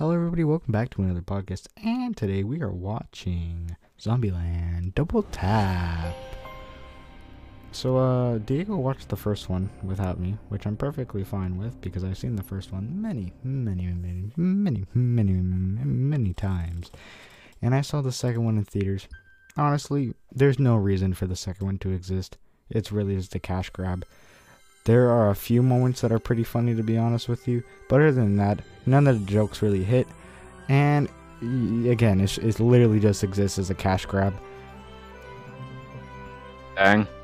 Hello, everybody. Welcome back to another podcast. And today we are watching Zombieland Double Tap. So, uh, Diego watched the first one without me, which I'm perfectly fine with because I've seen the first one many, many, many, many, many, many, many times. And I saw the second one in theaters. Honestly, there's no reason for the second one to exist. It's really just a cash grab. There are a few moments that are pretty funny, to be honest with you, but other than that, none of the jokes really hit. And again, it's, it literally just exists as a cash grab. Dang.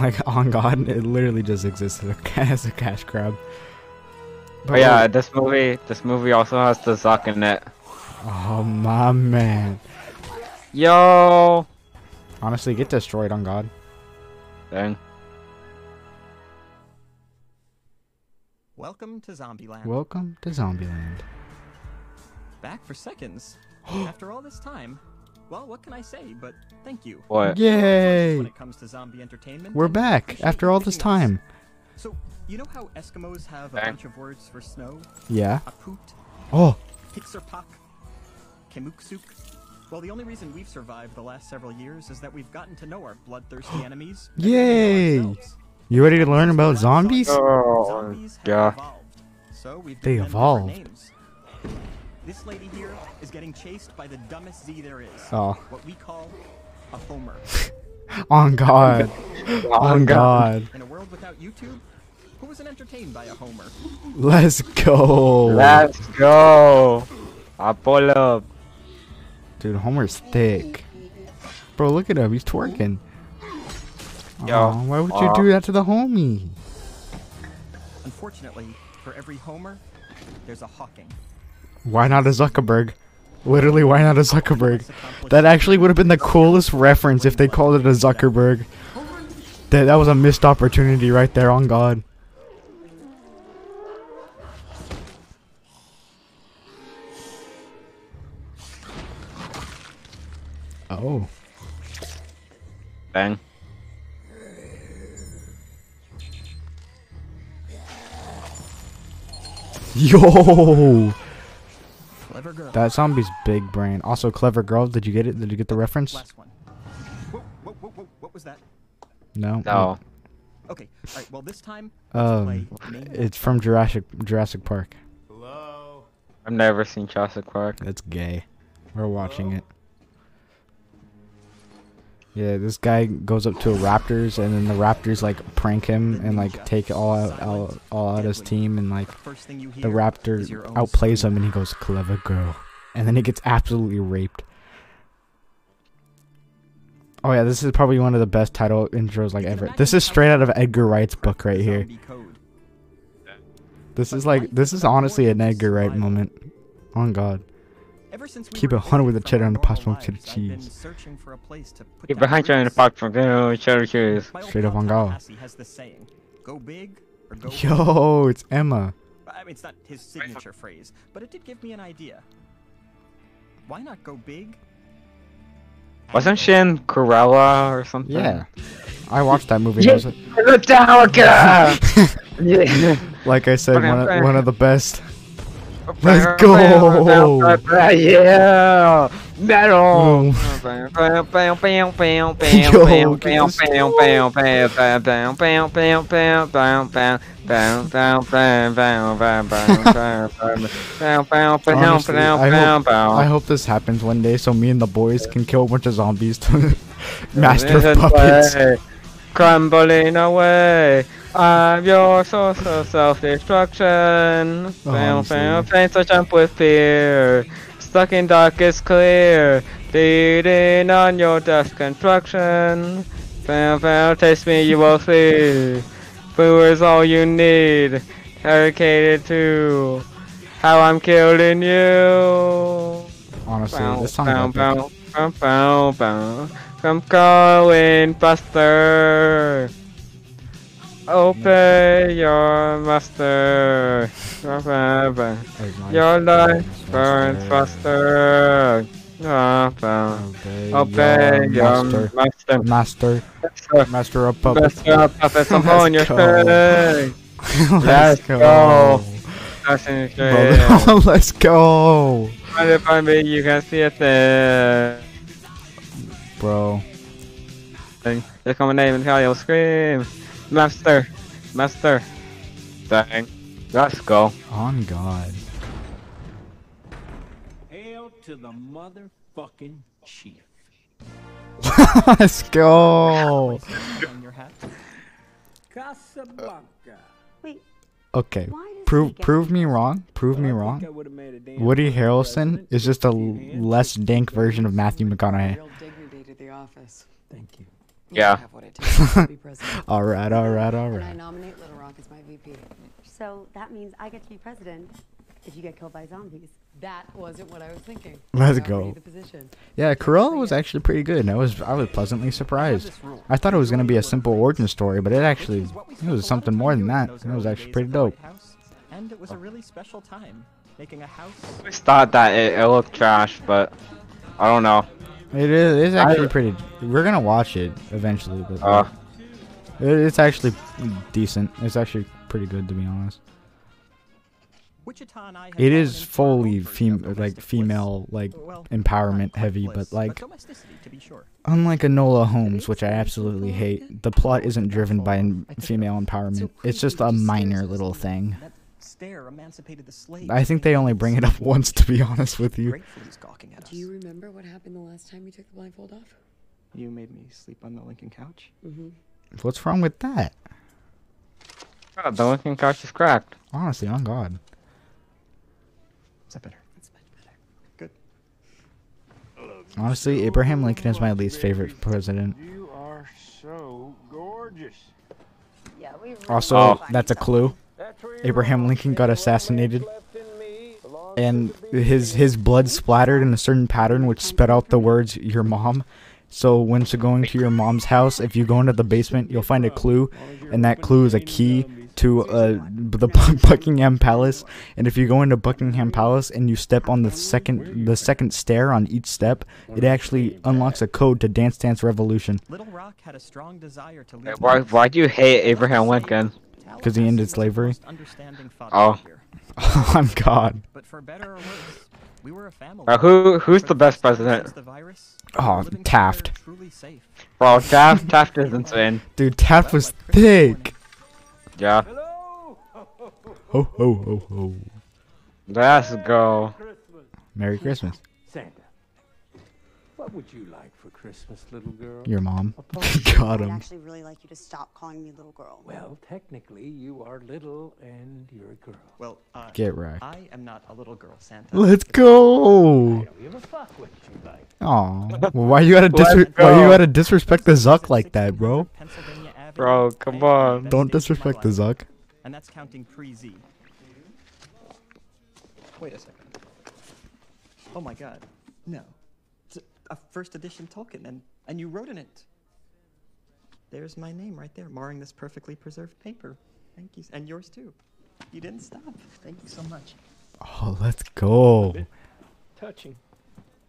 Like on God, it literally just exists as a, as a cash grab. But yeah, this movie this movie also has the Zuck in it. oh my man, Yo honestly, get destroyed on God. Dang. Welcome to Zombieland. Welcome to Zombieland. Back for seconds. After all this time. Well, what can I say but thank you. What? Yay! When it comes to zombie entertainment. We're back after all this picking us. time. So, you know how Eskimos have a Bang. bunch of words for snow? Yeah. Aput, Oh, Pixarpak, Kemuksuk? Well, the only reason we've survived the last several years is that we've gotten to know our bloodthirsty enemies. better than we know Yay! Ourselves. you ready to learn about zombies? Oh, Zombies yeah. So we've They given evolved. This lady here is getting chased by the dumbest Z there is. Oh, What we call a homer. on God, on God. In a world without YouTube, who wasn't entertained by a homer? Let's go. Let's go. Apollo. Dude, Homer's thick. Bro, look at him. He's twerking. Yo. Aw, why would you Aw. do that to the homie? Unfortunately, for every homer, there's a Hawking. Why not a Zuckerberg? Literally, why not a Zuckerberg? That actually would have been the coolest reference if they called it a Zuckerberg. That, that was a missed opportunity right there, on God. Oh. Dang. Yo! Clever girl. That zombie's big brain. Also, clever girl. Did you get it? Did you get the reference? Last one. Whoa, whoa, whoa, whoa, what was that? No. No. Okay, alright, well this time, Um, it's from Jurassic Jurassic Park. I've never seen Jurassic Park. That's gay. We're watching it. Yeah, this guy goes up to a Raptors, and then the Raptors like prank him and like take all out, all, all out his team, and like First thing you hear the Raptor is your own outplays him, and he goes clever girl, and then he gets absolutely raped. Oh yeah, this is probably one of the best title intros like ever. This is straight out of Edgar Wright's book right here. This is like this is honestly an Edgar Wright moment. On God. Ever since we Keep were it 100 with the cheddar from and the our pop normal smoke to the lives, I've cheese. searching a place to Keep down behind you the roots. park from the cheddar cheese. Straight up pal on go. Tallahassee has this saying, go big or go Yo, it's Emma. I mean, it's not his signature phrase, but it did give me an idea. Why not go big? Wasn't she in Cruella or something? Yeah. I watched that movie. Yeah. That was, Metallica! yeah. like I said, one of, one of the best. Let's go! Yeah! Metal! I, hope, this happens one day so me and the boys can kill a bunch of zombies to master puppets. Crumbling away. I'm your source of self-destruction. Fail, fail, honestly. fail, so jump with fear. Stuck in darkest clear. Leading on your death construction. Fail, fail, taste me, you will see. Food is all you need. Dedicated to how I'm killing you. Honestly, Bow, this song bow, is bow, bow, bow, bow. I'm calling Buster. Obey your master. Your life burns faster. Obey, Obey your master. master. Master. Master. Master of puppets. Master of puppets, I'm on your Let's go. thing. Let's Let's go. Creed. let's go, Find me, you can see it there. bro. There come a name and Kyle scream. Master. Master. Dang. Let's go. On God. Hail to the motherfucking chief. let's go. on your hat. Casablanca. Wait, Okay, prove prove me wrong. Prove me wrong. think I would've made a damn Woody Harrelson is just a you l- handpicked less dank version of Matthew. McConaughey. Real dignity to the office. Thank you. You Yeah. have what it takes to be president. All right, all right, all And I nominate Little Rock as my VP. So that means I get to be president if you get killed by zombies. That wasn't what I was thinking. Let's I go. The position. Yeah, Cruella was actually pretty good. I was I was pleasantly surprised. I thought it was gonna be a simple origin story, but it actually Which is what we it was something more than that. It was actually pretty of the White dope. House. And it was a really special time, making a house. I always thought that it, it looked trash, but I don't know. It is it's actually I- pretty. We're gonna watch it eventually, but Uh, it, it's actually decent. It's actually pretty good to be honest. Wichita and I have It fallen is in far fully fem- like female like Well, empowerment heavy, but like domesticity, to be sure. unlike Enola Holmes, which I absolutely hate, the plot isn't driven by female empowerment. It's just a minor little thing. That stare emancipated the slave. I think they only bring it up once, to be honest with you. Gratefully gawking at us. Do you remember what happened the last time you took the blindfold off? You made me sleep on the Lincoln couch. Mm-hmm. What's wrong with that? God, the Lincoln couch is cracked. Honestly, on God. Is that better? That's much better. Good. Honestly, Abraham Lincoln is my least favorite president. You are so gorgeous. Yeah, we. Also, Oh. that's a clue. Abraham Lincoln got assassinated, and his his blood splattered in a certain pattern, which sped out the words "your mom." So when to going to your mom's house, if you go into the basement, you'll find a clue, and that clue is a key to uh, the Buckingham Palace. And if you go into Buckingham Palace and you step on the second the second stair on each step, it actually unlocks a code to Dance Dance Revolution. Little Rock had a strong desire to Hey, lead Why, why do you hate Abraham Lincoln? 'Cause he ended Tallahassee was the slavery? most understanding father Oh. figure. on God. But for better or worse, we were a family. Uh, who who's the best president? since the virus, Oh, Taft. truly safe. Bro, Taft Taft is insane. Dude, Taft was like Christmas morning. thick. Yeah. Hello. Ho ho ho ho. Let's go. Merry Christmas. Santa. What would you like for Christmas, little girl? Your mom. Got him. I'd him. actually really like you to stop calling me little girl. Well, technically, you are little and you're a girl. Well, uh, Get wrecked. I am not a little girl, Santa. Let's go. don't give a fuck what you like. Aw. Well, why you gotta Let's disre- why you gotta disrespect the Zuck like that, bro? Bro, come on. Don't best days of my disrespect the. Zuck. And that's counting pre-Z. Wait a second. Oh my god. No. It's a, a first edition Tolkien, and, and you wrote in it. There's my name right there, marring this perfectly preserved paper. Thank you. And yours too. You didn't stop. Thank you so much. Oh, let's go. Touching.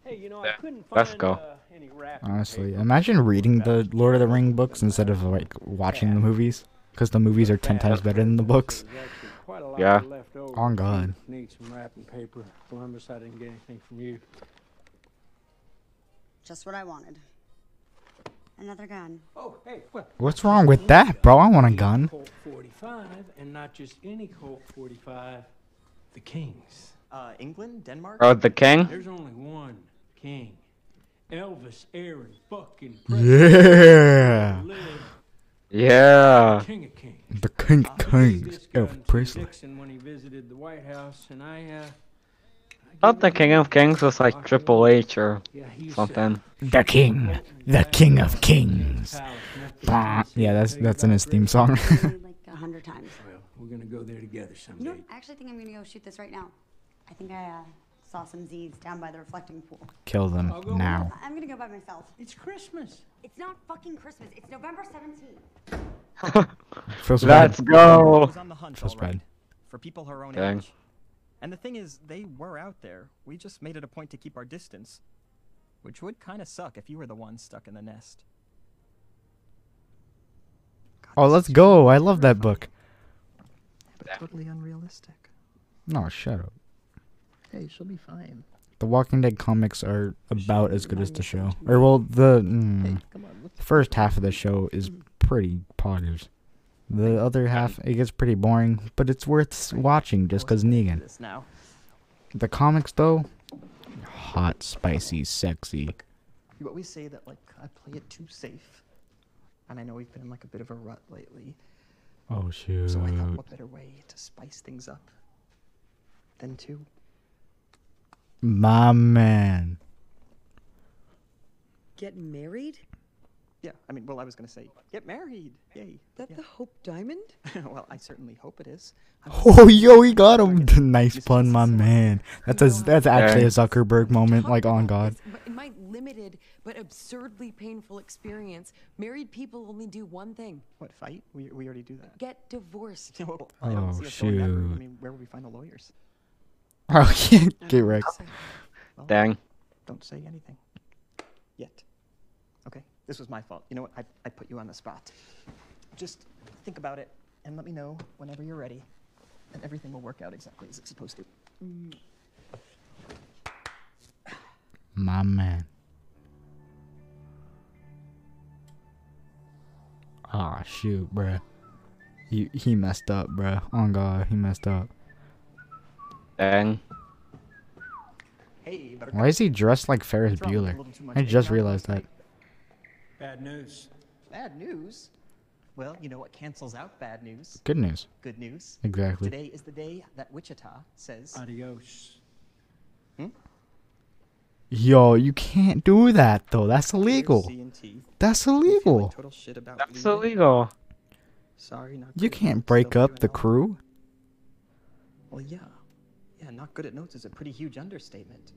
Hey, you know, I couldn't find let's go. Uh, any wrapping Honestly, imagine reading the Lord of the Ring books instead of like watching the movies, because the movies are ten times better than the books. Quite a lot Yeah. left over. On God. Need some wrapping paper. Columbus, I didn't get anything from you. Just what I wanted. Another gun. Oh, hey, well. What's wrong with that, bro? I want a gun. Colt 45, and not just any Colt 45, the King's. Uh, England, Denmark. Oh, the king? There's only one king. Elvis Aaron fucking Yeah. Live, Yeah. King of Kings. The King of Kings, this Elvis Presley. Nixon when he visited the White House, and I, uh, I thought the King of Kings was like Triple H or yeah, he said, something. The King, the King of Kings. Palace, Memphis, Bah. Tennessee. Yeah, that's that's in his theme song. like a hundred times. Well, we're gonna go there together someday. You know. I actually think I'm gonna go shoot this right now. I think I uh, saw some Z's down by the reflecting pool. Kill them go now. I'm gonna go by myself. It's Christmas. It's not fucking Christmas. It's November 17th. Let's bad. go. was on Feels bad. For people her own Dang. age. And the thing is, they were out there. We just made it a point to keep our distance. Which would kind of suck if you were the one stuck in the nest. God, Oh, let's go. I love that book. But totally unrealistic. No, shut up. Hey, she'll be fine. The Walking Dead comics are about as good as the show. Or well, the mm, Hey, come on. First half of the show is pretty poggers. The other half it gets pretty boring, but it's worth watching just cause Negan. This now. The comics though, hot, spicy, sexy. You always say that like I play it too safe, and I know we've been in like a bit of a rut lately. Oh shoot. So I thought, what better way to spice things up than to My man. Get married? Yeah. I mean, well, I was gonna say get married. Yay. That Yeah. the Hope Diamond? well, I certainly hope it is. I'm Oh yo, he got him. nice pun, my man. That's a that's actually a Zuckerberg moment, like on God. in my limited but absurdly painful experience, married people only do one thing What fight? We we already do that. get divorced. well, oh, I Oh, see us going that route. I mean, where would we find the lawyers? Oh, get, get wrecked. Well, Dang. Don't say anything. Yet. Okay, this was my fault. You know what? I, I put you on the spot. Just think about it and let me know whenever you're ready. And everything will work out exactly as it's supposed to. My man. Ah, shoot, bruh. He he messed up, bruh. On God, he messed up. Dang. Hey, Why is he dressed like Ferris What's wrong? A Bueller? little too much I just realized that. Night? Bad news. Bad news? Well, you know what cancels out bad news? Good news. Good news. Exactly. Today is the day that Wichita says. Adios. Hmm? Yo, you can't do that though. That's illegal. That's You like illegal. total shit about That's leaving? illegal. Sorry, not You can't break up the crew. Well, yeah. Yeah, not good at notes is a pretty huge understatement.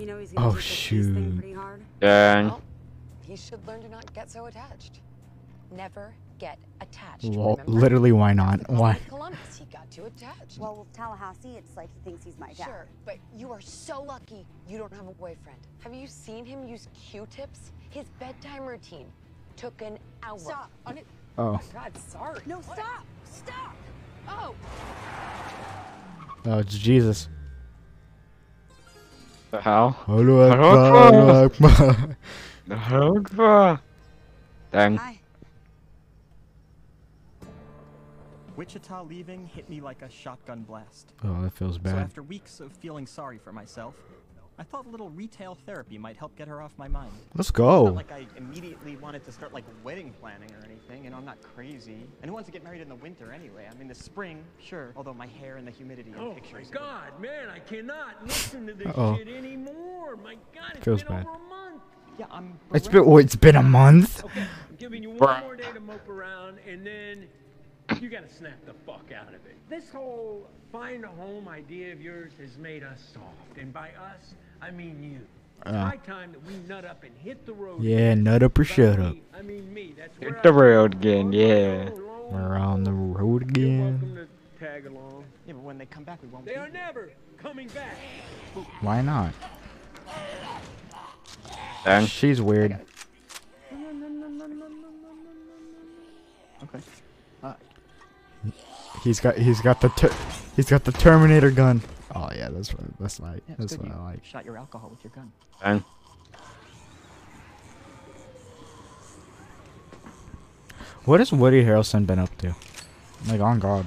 You know he's gonna Oh, take this thing shoot. pretty hard. Dang. well, he should learn to not get so attached. Never get attached. Well, remember? literally, why not? That's the problem Why? Columbus, he got too attached. Well, with Tallahassee, it's like he thinks he's my dad. Sure, but you are so lucky you don't have a boyfriend. Have you seen him use Q-tips? His bedtime routine took an hour. Stop. On it. Oh, God, sorry. No, What? stop! Stop! Oh, oh, it's Jesus. The hell? Allahu Allahu Akbar, Allahu Akbar. The hell? Dang. Hi. Wichita leaving hit me like a shotgun blast. Oh, that feels bad. So after weeks of feeling sorry for myself, I thought a little retail therapy might help get her off my mind. Let's It's go. not like I immediately wanted to start like wedding planning or anything, and I'm not crazy. And who wants to get married in the winter anyway? I mean, the spring, sure. Although my hair and the humidity in Oh my pictures. would- God, man, I cannot listen to this Uh-oh. shit anymore. My God, it's Feels been bad. over a month. Yeah, I'm. It's bereft. been oh, it's been a month. Okay, I'm giving you one more day to mope around, and then you gotta snap the fuck out of it. This whole find a home idea of yours has made us soft, and by us, I mean you. It's Uh. high time that we nut up and hit the road. Yeah, again. nut up or shut we, up. I mean me. That's Hit the road again, yeah. We're on the road You're again. to tag along. Yeah, but when they come back, we won't. They be are never coming back. Why not? Dang. She's weird. Okay. Uh, He's got he's got the ter- he's got the Terminator gun. Oh yeah, that's what that's like. yeah, That's what you I like. shot your alcohol with your gun. Dang. What has Woody Harrelson been up to? Like on God,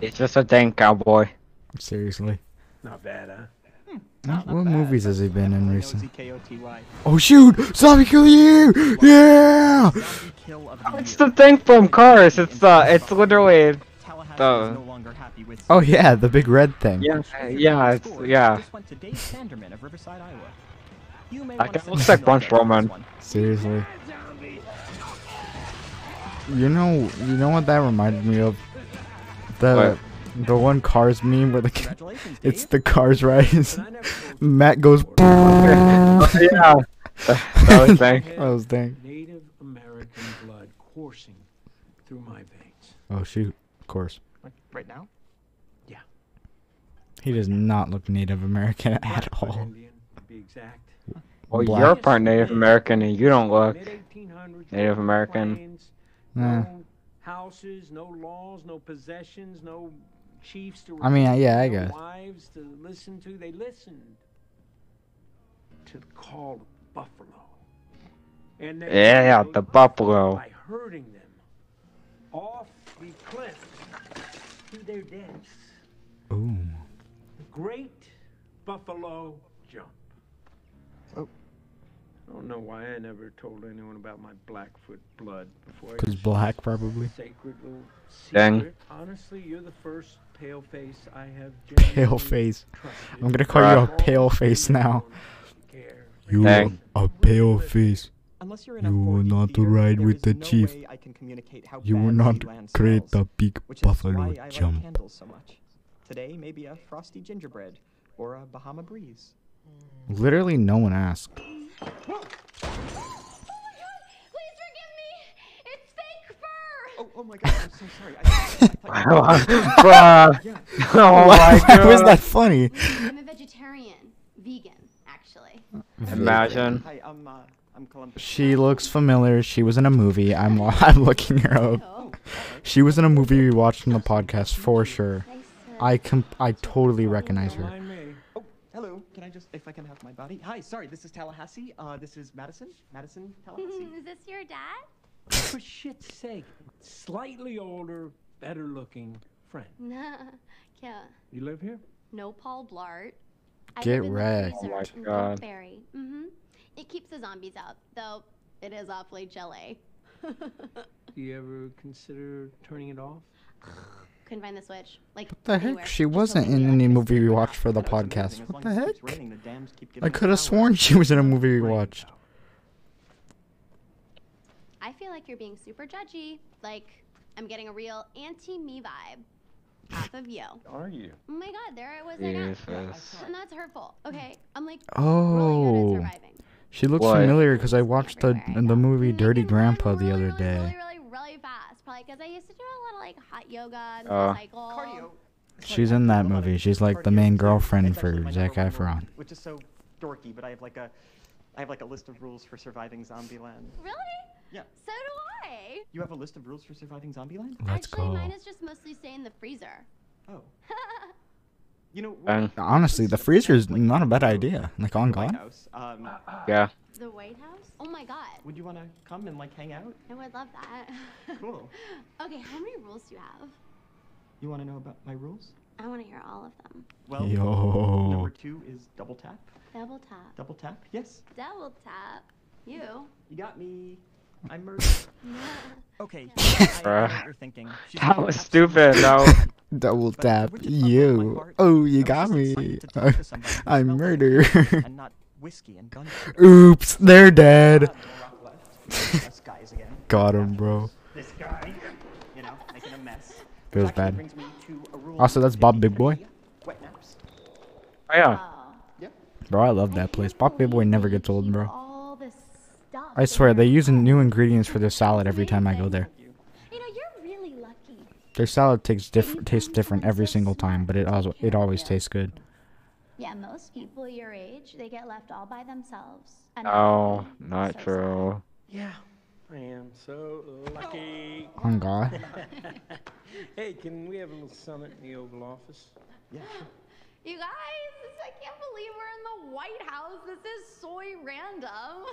It's just a dang cowboy. seriously. Not bad, huh? What, what movies has he been in recently? Z-K-O-T-Y. Oh shoot! Zombie kill you! Yeah! Zombie kill of the It's the thing from Cars. It's uh, it's literally. Tallahassee the- is no longer happy with Oh yeah, the big red thing. Yeah, yeah, it's yeah. Just went to Dave Sanderman of Riverside, Iowa. You may That guy looks like a Bunch note about Roman. Seriously. You know, you know what that reminded me of? The the one Cars meme where the ca- it's the Cars rise. But I never told Matt goes. Oh, yeah. That was dang. I was dang. Native American blood coursing through my veins. Oh shoot! Of course, Like, right now? Yeah. He does not look Native American at all. Indian, to be exact. Well, Black. you're part Native American and you don't look. Native American. plains, Nah. no houses, no laws, no possessions, no chiefs to. I mean, yeah, I no guess. Wives to listen to. They listened to the call of buffalo. And they Yeah, the buffalo. by herding them off the cliff to their deaths. Ooh. The Great Buffalo Jump. Oh. I don't know why I never told anyone about my Blackfoot blood before. Cause just- black, probably. Sacred little Dang. Honestly, you're the first pale face I have. Pale face. I'm gonna call you a pale face now. You Dang. a pale face. Unless you're in You will not theater, ride with the no chief. I can communicate how You will not Zealand create smells, the big which is buffalo why I like jump. candles so much. Today, maybe a frosty gingerbread or a Bahama breeze. Literally, no one asked. Please forgive me. It's fake fur. Oh, oh my god, I'm so sorry. I, I thought you- Bruh. yeah. Oh my Why was that funny? I'm a vegetarian, vegan, actually. Imagine. Hi, I'm uh, I'm Columbus. She looks familiar. She was in a movie. I'm I'm looking her up. Oh, She was in a movie we watched on the podcast for sure. I com- I totally recognize her. Oh, hello. Can I just, if I can have my body? Hi, sorry. This is Tallahassee. Uh, this is Madison. Madison, Tallahassee. Is this your dad? For shit's sake, slightly older, better looking friend. Nah, yeah. You live here? No Paul Blart. I Get live in the wrecked. Oh my in God. Berry. Mm-hmm. It keeps the zombies out, though it is awfully chilly. Do you ever consider turning it off? Couldn't find the switch. Like What the anywhere. heck? She Just wasn't in any movie we watched for the podcast. What the as it keeps heck? raining, the dams keep I could have sworn she was in a movie we watched. I feel like you're being super judgy. Like I'm getting a real anti-me vibe off of you. Are you? Oh my god, there I was again. Jesus. And that's hurtful. Okay, I'm like really good Oh, at surviving. She looks What? familiar because I watched the the movie Dirty you can run Grandpa the other day. Really, really, really fast. Probably because I used to do a lot of like hot yoga and uh. cycle. Cardio. She's in that a lot of movie. She's like the main girlfriend for my Zac number one rule, Efron. Which is so dorky, but I have like a, I have like a list of rules for surviving Zombieland. Really? Yeah. So do I. You have a list of rules for surviving Zombieland? Let's Actually, go. mine is just mostly stay in the freezer. Oh. You know, Bang. Honestly, the freezer is not a bad idea. Like on God. Um, Yeah. the White House? Oh my god. would you want to come and like hang out? I would love that. Cool. okay, how many rules do you have? You want to know about my rules? I want to hear all of them. Well, Yo. number two is double tap. Double tap. Double tap. Yes. Double tap. You. You got me. I'm murdered. okay. I, I know what you're thinking. She's That was stupid. No. Double tap. you love my You. heart? Oh, you got me. excited to talk to somebody who I'm murder. food and not whiskey and gunpowder. Oops, they're dead. No rock left. Us guys again. Got him, bro. This guy, you know, making a mess. Feels bad. brings me to a rule Also, that's Bob Big Boy. 53, Wet naps. Oh yeah. Bro, I love that place. Bob Big Boy never gets old, bro. All this stuff I swear, they use new ingredients for their salad every time I go there. You. You know, you're really lucky. Their salad tastes different, tastes different every single time, but it also it always tastes good. Yeah, most people your age, they get left all by themselves. And Oh, not so true. Yeah, I am so lucky. On God. hey, can we have a little summit in the Oval Office? Yeah, sure. You guys, this, I can't believe we're in the White House. This is so random.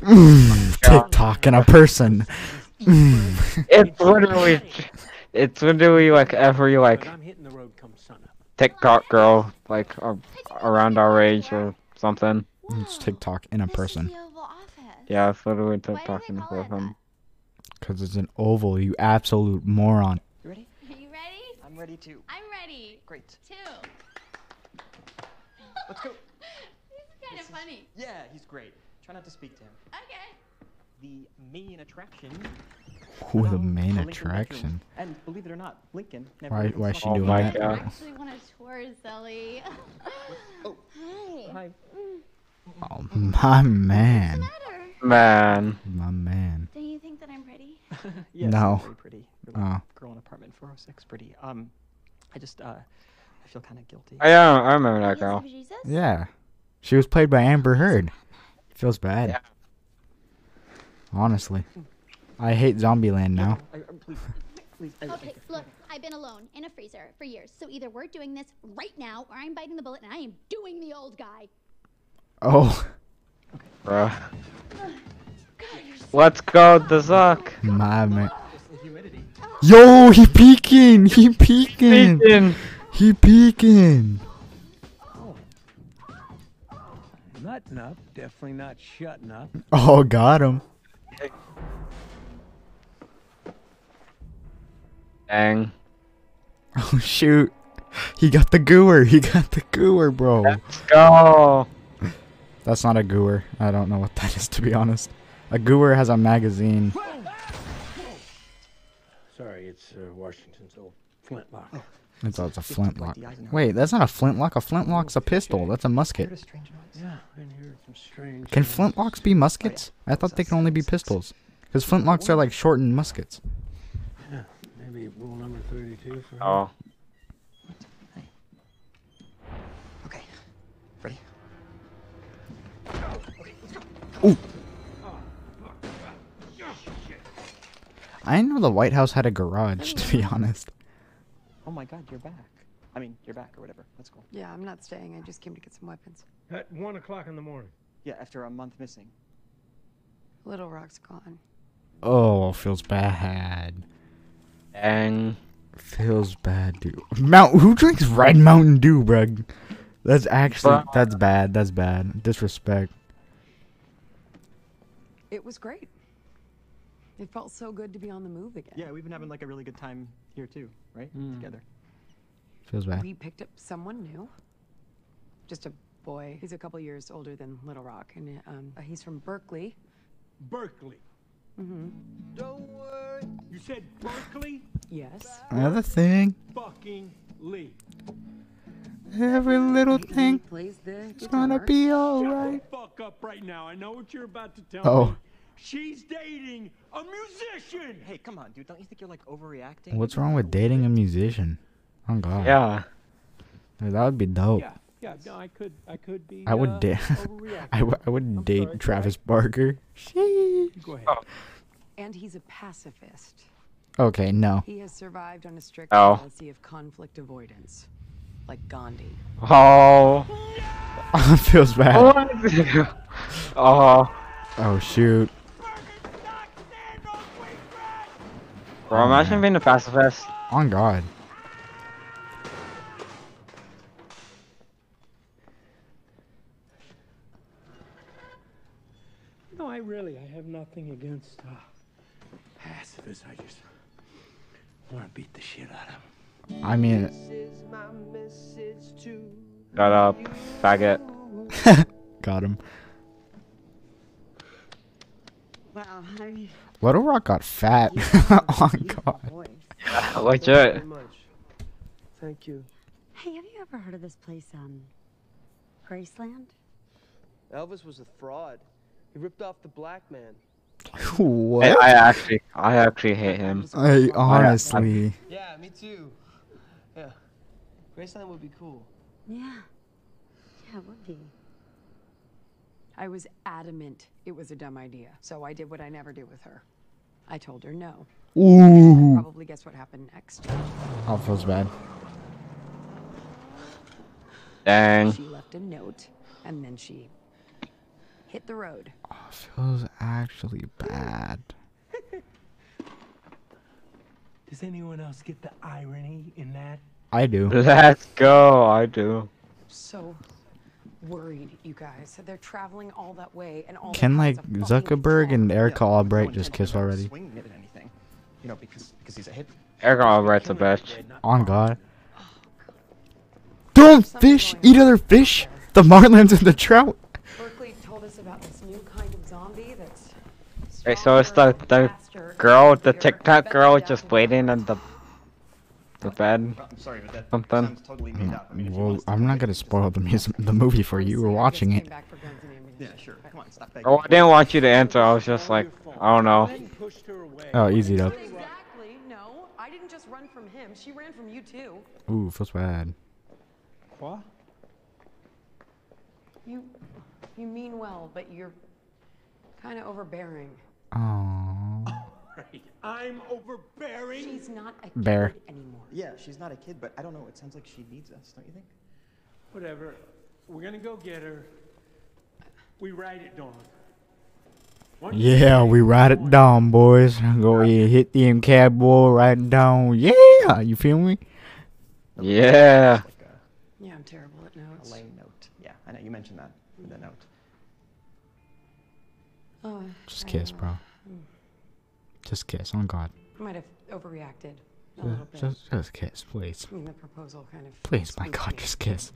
Mm, TikTok in a person. Mm. It's literally, it's literally like every like But I'm hitting the road come sunup. TikTok girl like around our age or something. It's TikTok in a person. the Oval Office. Yeah, it's literally Why do TikTok in a person. Because it's an oval, you absolute moron. You ready? that? Are you ready? I'm ready too. I'm ready. Great. Too. Let's go. This is kind of funny. Yeah, he's great. Try not to speak to him. Okay. The main attraction. Ooh, the main attraction. Bedroom. And believe it or not, Lincoln never Why- even why saw she me. doing my that? God. I actually want to tour, Sully. Oh. Hi. Hi. Oh, my man. Matter. Man. My man. Do you think that I'm pretty? yes, No. Very pretty. Really Oh. Girl in apartment 406, pretty. Um, I just uh, I feel kind of guilty. Oh yeah, I remember that girl. Jesus? Yeah. She was played by Amber Heard. Feels bad. Yeah. Honestly. I hate Zombieland now. I, I, please, please. I, Okay, look, I've been alone in a freezer for years, so either we're doing this right now or I'm biting the bullet and I am doing the old guy. Oh, Bruh. Let's go, the Zuck. my man. Just the humidity. Yo, he peeking. He peeking. Speaking. He peeking. Oh. Nutting up, definitely not shutting up. Oh, got him. Dang. Oh shoot. He got the gooer. He got the gooer, bro. Let's go. That's not a gooer. I don't know what that is to be honest. A gooer has a magazine. Sorry, it's uh, Washington's old flintlock. It's, it's a It's like flintlock. Wait, that's not a flintlock. A flintlock's a pistol. That's a musket. a strange noise. Yeah, been hearing some strange. Can flintlocks be muskets? I thought they can only be pistols. Because flintlocks are like shortened muskets. Yeah, maybe rule number thirty-two for. Oh. Okay. Ready? I didn't know the White House had a garage, to be honest. Oh my God, you're back. I mean, you're back or whatever. Let's go. Yeah, I'm not staying. I just came to get some weapons. At one o'clock in the morning. Yeah, after a month missing. Little Rock's gone. Oh, feels bad. Dang. Feels bad, dude. Mount who drinks Red Mountain Dew, bruh? That's actually Bruh. that's bad. That's bad. Disrespect. It was great. It felt so good to be on the move again. Yeah, we've been having like a really good time here too, right? Together. Feels bad. We picked up someone new. Just a boy. He's a couple years older than Little Rock, and um, he's from Berkeley. Berkeley. Mm-hmm. Don't worry. You said Berkeley? Yes. Another thing. Fucking Lee. Every little He thing plays the is gonna guitar. be Shut alright. the fuck up right now. I know what you're about to tell Oh. me. She's dating a musician. Hey, come on, dude. Don't you think you're like overreacting? What's wrong with dating a musician? Oh god. Yeah. Dude, that would be dope. Yeah, yeah. No, I could, I could be. I would uh, date. overreacting. I, w- I would I'm date sorry, go Travis Barker. Sheesh. Go ahead. And he's a pacifist. Okay, no. He has survived on a strict Oh. policy of conflict avoidance, like Gandhi. Oh. Feels bad. oh. Oh shoot. Bro, imagine being a pacifist. On God. No, I really, I have nothing against uh, pacifists. I just want to beat the shit out of them. I mean, Shut up, faggot. got him. Wow, I mean, Little Rock got fat. On God. voice. Legit. Thank you. Hey, have you ever heard of this place, um, Graceland? Elvis was a fraud. He ripped off the black man. I, What? I actually, I actually hate him. I honestly. Yeah, me too. Yeah. Graceland would be cool. Yeah. Yeah, it would be. I was adamant it was a dumb idea, so I did what I never do with her. I told her no. Ooh. Probably guess what happened next. Oh, feels bad. Dang. She left a note, and then she hit the road. Oh, Feels actually bad. Does anyone else get the irony in that? I do. Let's go. I do. So worried, you guys. They're traveling all that way, and all. Can like is a fucking Zuckerberg and Erica Yeah, Albright just kiss already? Swinging it at. You know, because because he's a hit. Eric Albright's a bitch. On God. Don't fish eat other fish. The marlins and the trout. Berkeley told us about this new kind of zombie that's. Hey, so it's the the girl, the angrier, TikTok girl, just waiting on the the bed. Well, I'm sorry, but that Something. sounds totally made up. I mean, well, to I'm not gonna spoil the mus- the movie for you. We're watching it. came back for guns and ammunition. Yeah, sure. Come on, stop begging. Oh, I didn't want you to answer. I was just like, I don't know. Then pushed her away. Oh, easy though. Exactly. No, I didn't just run from him. She ran from you too. Ooh, feels bad. What? You, you mean well, but you're kind of overbearing. Oh. Right. I'm overbearing. She's not a Bear. kid anymore. Yeah, she's not a kid, but I don't know. It sounds like she needs us, don't you think? Whatever. We're gonna go get her. We ride at dawn. Once Yeah, we ride it down, boys. Go yeah, hit the cab boy, ride it down. Yeah, you feel me? Yeah. Yeah, I'm terrible at a notes. lame note. Yeah, I know. You mentioned that in the note. Oh, Just I, kiss, uh, bro. Just kiss, on God. I might have overreacted a little Just, bit. just, just kiss, please. I mean, the proposal kind of. Please, my spooked God, me. just kiss.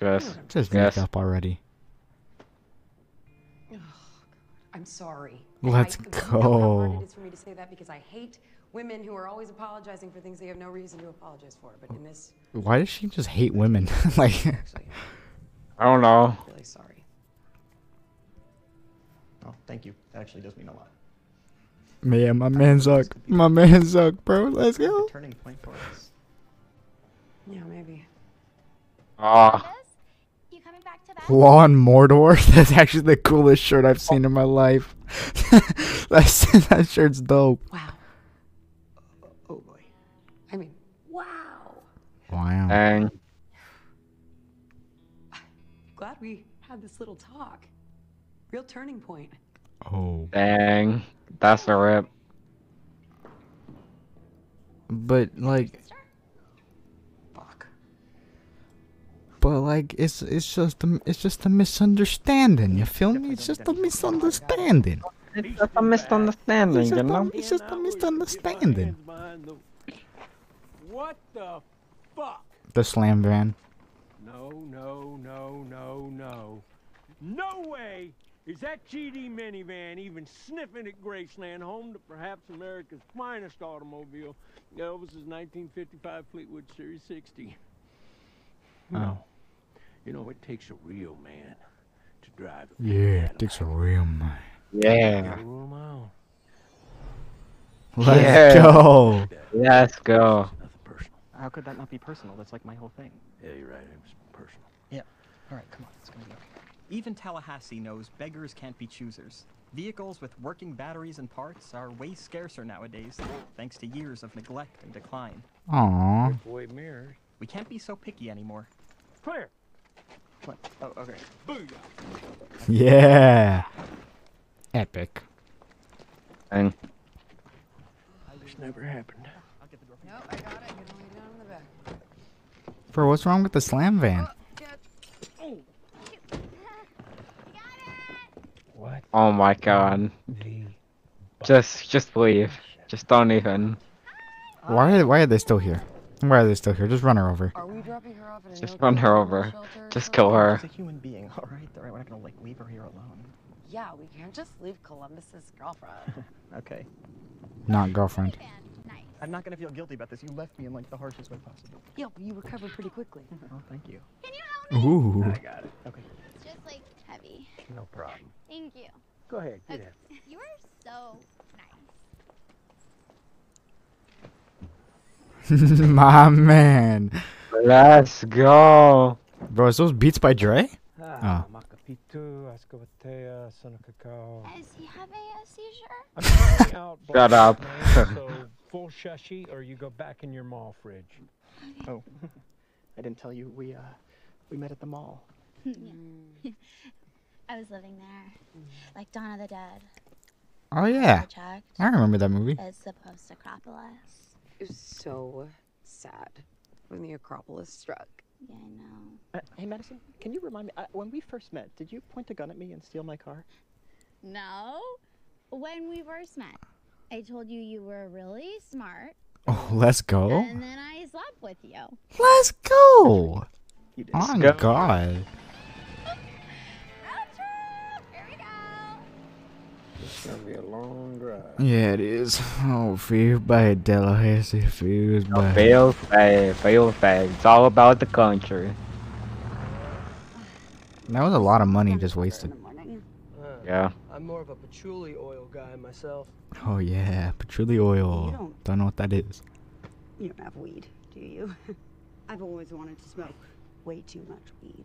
Yes. Just Yes. make up already. I'm sorry. Let's I, you know how hard go. it is for me to say that because I hate women who are always apologizing for things they have no reason to apologize for. But in this, Why does she just hate women? like, actually, I don't know. I'm really sorry. Oh, thank you. That actually does mean a lot. Man, my man suck. My man suck, bro. Let's go. turning point for us. Yeah, maybe. Ah, This? You coming back to bed? Law and Mordor. That's actually the coolest shirt I've seen in my life. That's, that shirt's dope. Wow. Oh boy. I mean, wow. Wow. dang. Glad we had this little talk. Real turning point. Oh. Dang. That's a rip. But like, Fuck. but like, it's it's just a, it's just a misunderstanding. You feel me? It's just a misunderstanding. It's just a misunderstanding, It's you just a, know? it's just a And I would get my misunderstanding. hands behind the- What the fuck? The slam van. No, no, no, no, no. No way is that GD minivan even sniffing at Graceland, home to perhaps America's finest automobile, Elvis's 1955 Fleetwood Series 60. No. You know, it takes a real man to drive a Yeah, it takes a real man. Yeah. Gotta rule 'em out. Let's Yeah. go. Let's go. Personal. How could that not be personal? That's like my whole thing. Yeah, you're right. It was personal. Yeah. All right, come on. It's gonna be okay. Even Tallahassee knows beggars can't be choosers. Vehicles with working batteries and parts are way scarcer nowadays, thanks to years of neglect and decline. Aw. Boy, mirrors. We can't be so picky anymore. Clear. What? Oh, okay. Booyah. Yeah. Epic. Dang. This never happened. I'll get the door. Nope, I got it. You can lay down in the back. Bro, what's wrong with the slam van? Oh. What Oh my god. Just, just leave. Just don't even. Why are why are they still here? Why are they still here? Just run her over. Are we dropping her off at a Just run her over. shelter Just kill her. She's a human being, all right? All right, we're not gonna like leave her here alone. Yeah, we can't just leave Columbus's girlfriend. Okay. Not girlfriend. Nice. I'm not gonna feel guilty about this. You left me in like the harshest way possible. yeah, but you recovered pretty quickly. Oh, thank you. Can you help me? Ooh. I got it. Okay. It's just like heavy. No problem. Thank you. Go ahead. Get Okay. in. You are so nice. My man. Let's go. Bro, is those beats by Dre? Ah, Makapitu, Ascobatea, Sonacacao. Is he having a seizure? I'm trying out Shut up. so full shushy, or you go back in your mall fridge. Oh, I didn't tell you we uh we met at the mall. I was living there, like Dawn of the Dead. Oh yeah. Project I remember that movie. is the post Acropolis. It was so sad when the Acropolis struck. Yeah, I know. Uh, hey, Madison, can you remind me uh, when we first met? Did you point a gun at me and steal my car? No. When we first met, I told you you were really smart, Oh, let's go. and then I slept with you. Let's go. You did. On go. God. It's gonna be a long drive. Yeah, it is. Oh, fear by Tallahassee, fears by. Fail fast, fail fast. It's all about the country. That was a lot of money just wasted. In. Yeah. Uh, I'm more of a patchouli oil guy myself. Oh yeah, patchouli oil. don't- Don't know what that is. You don't have weed, do you? I've always wanted to smoke way too much weed.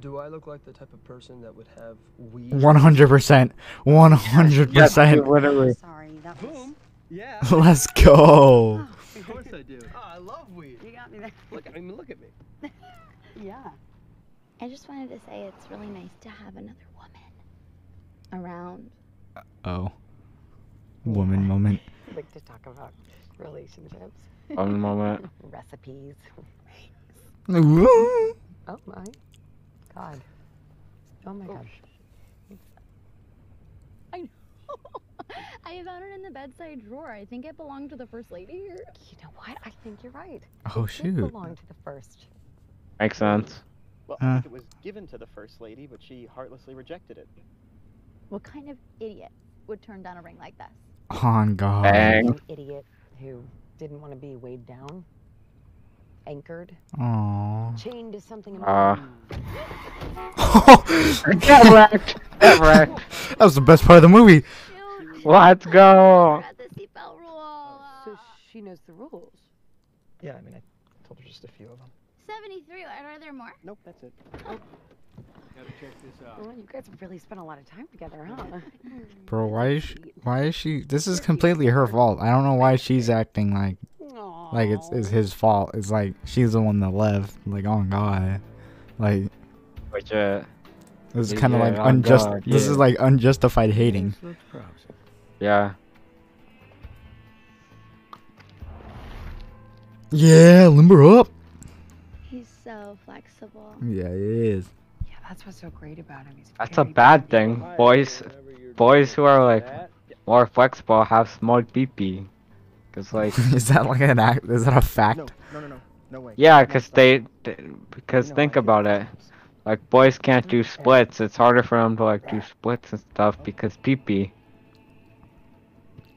Do I look like the type of person that would have weed? One hundred percent. One hundred Yes, percent. literally. Sorry, that was Boom. Yeah. Let's go. of course I do. Oh, I love weed. You got me there. Look, I mean, look at me. Yeah. I just wanted to say it's really nice to have another woman around. Uh, oh. Woman moment. like to talk about relationships, One moment. recipes. Oh my god. Oh my gosh. I know. I found it in the bedside drawer. I think it belonged to the first lady. Or... You know what? I think you're right. Oh It did shoot. belong to the first. Makes sense. Well, Uh. It was given to the first lady, but she heartlessly rejected it. What kind of idiot would turn down a ring like this? On God. Bang. An idiot who didn't want to be weighed down, anchored, Aw. chained to something. Uh. important. Get wrecked. Get wrecked. That was the best part of the movie. Let's go. Forgot the seatbelt rule. so she knows the rules. Yeah, I mean, I told her just a few of them. 73. Are there more? Nope, that's it. Gotta check this out. Well, you guys have really spent a lot of time together, huh? Bro, why is she why is she this is completely her fault. I don't know why she's acting like like it's it's his fault. It's like she's the one that left. Like, oh god. Like Which, uh, this is kinda like oh unjust God, this yeah. is like unjustified hating. Yeah. Yeah, limber up. He's so flexible. Yeah, it is. Yeah, that's what's so great about him. He's That's a very bad thing. Boys, boys who are like that, more flexible have small pee Cause like, is that like an act is that a fact? No, no, no, no, no way. yeah, cause they, they because You know think I about it. Like boys can't do mm-hmm. splits. It's harder for them to like do splits and stuff oh. because pee pee.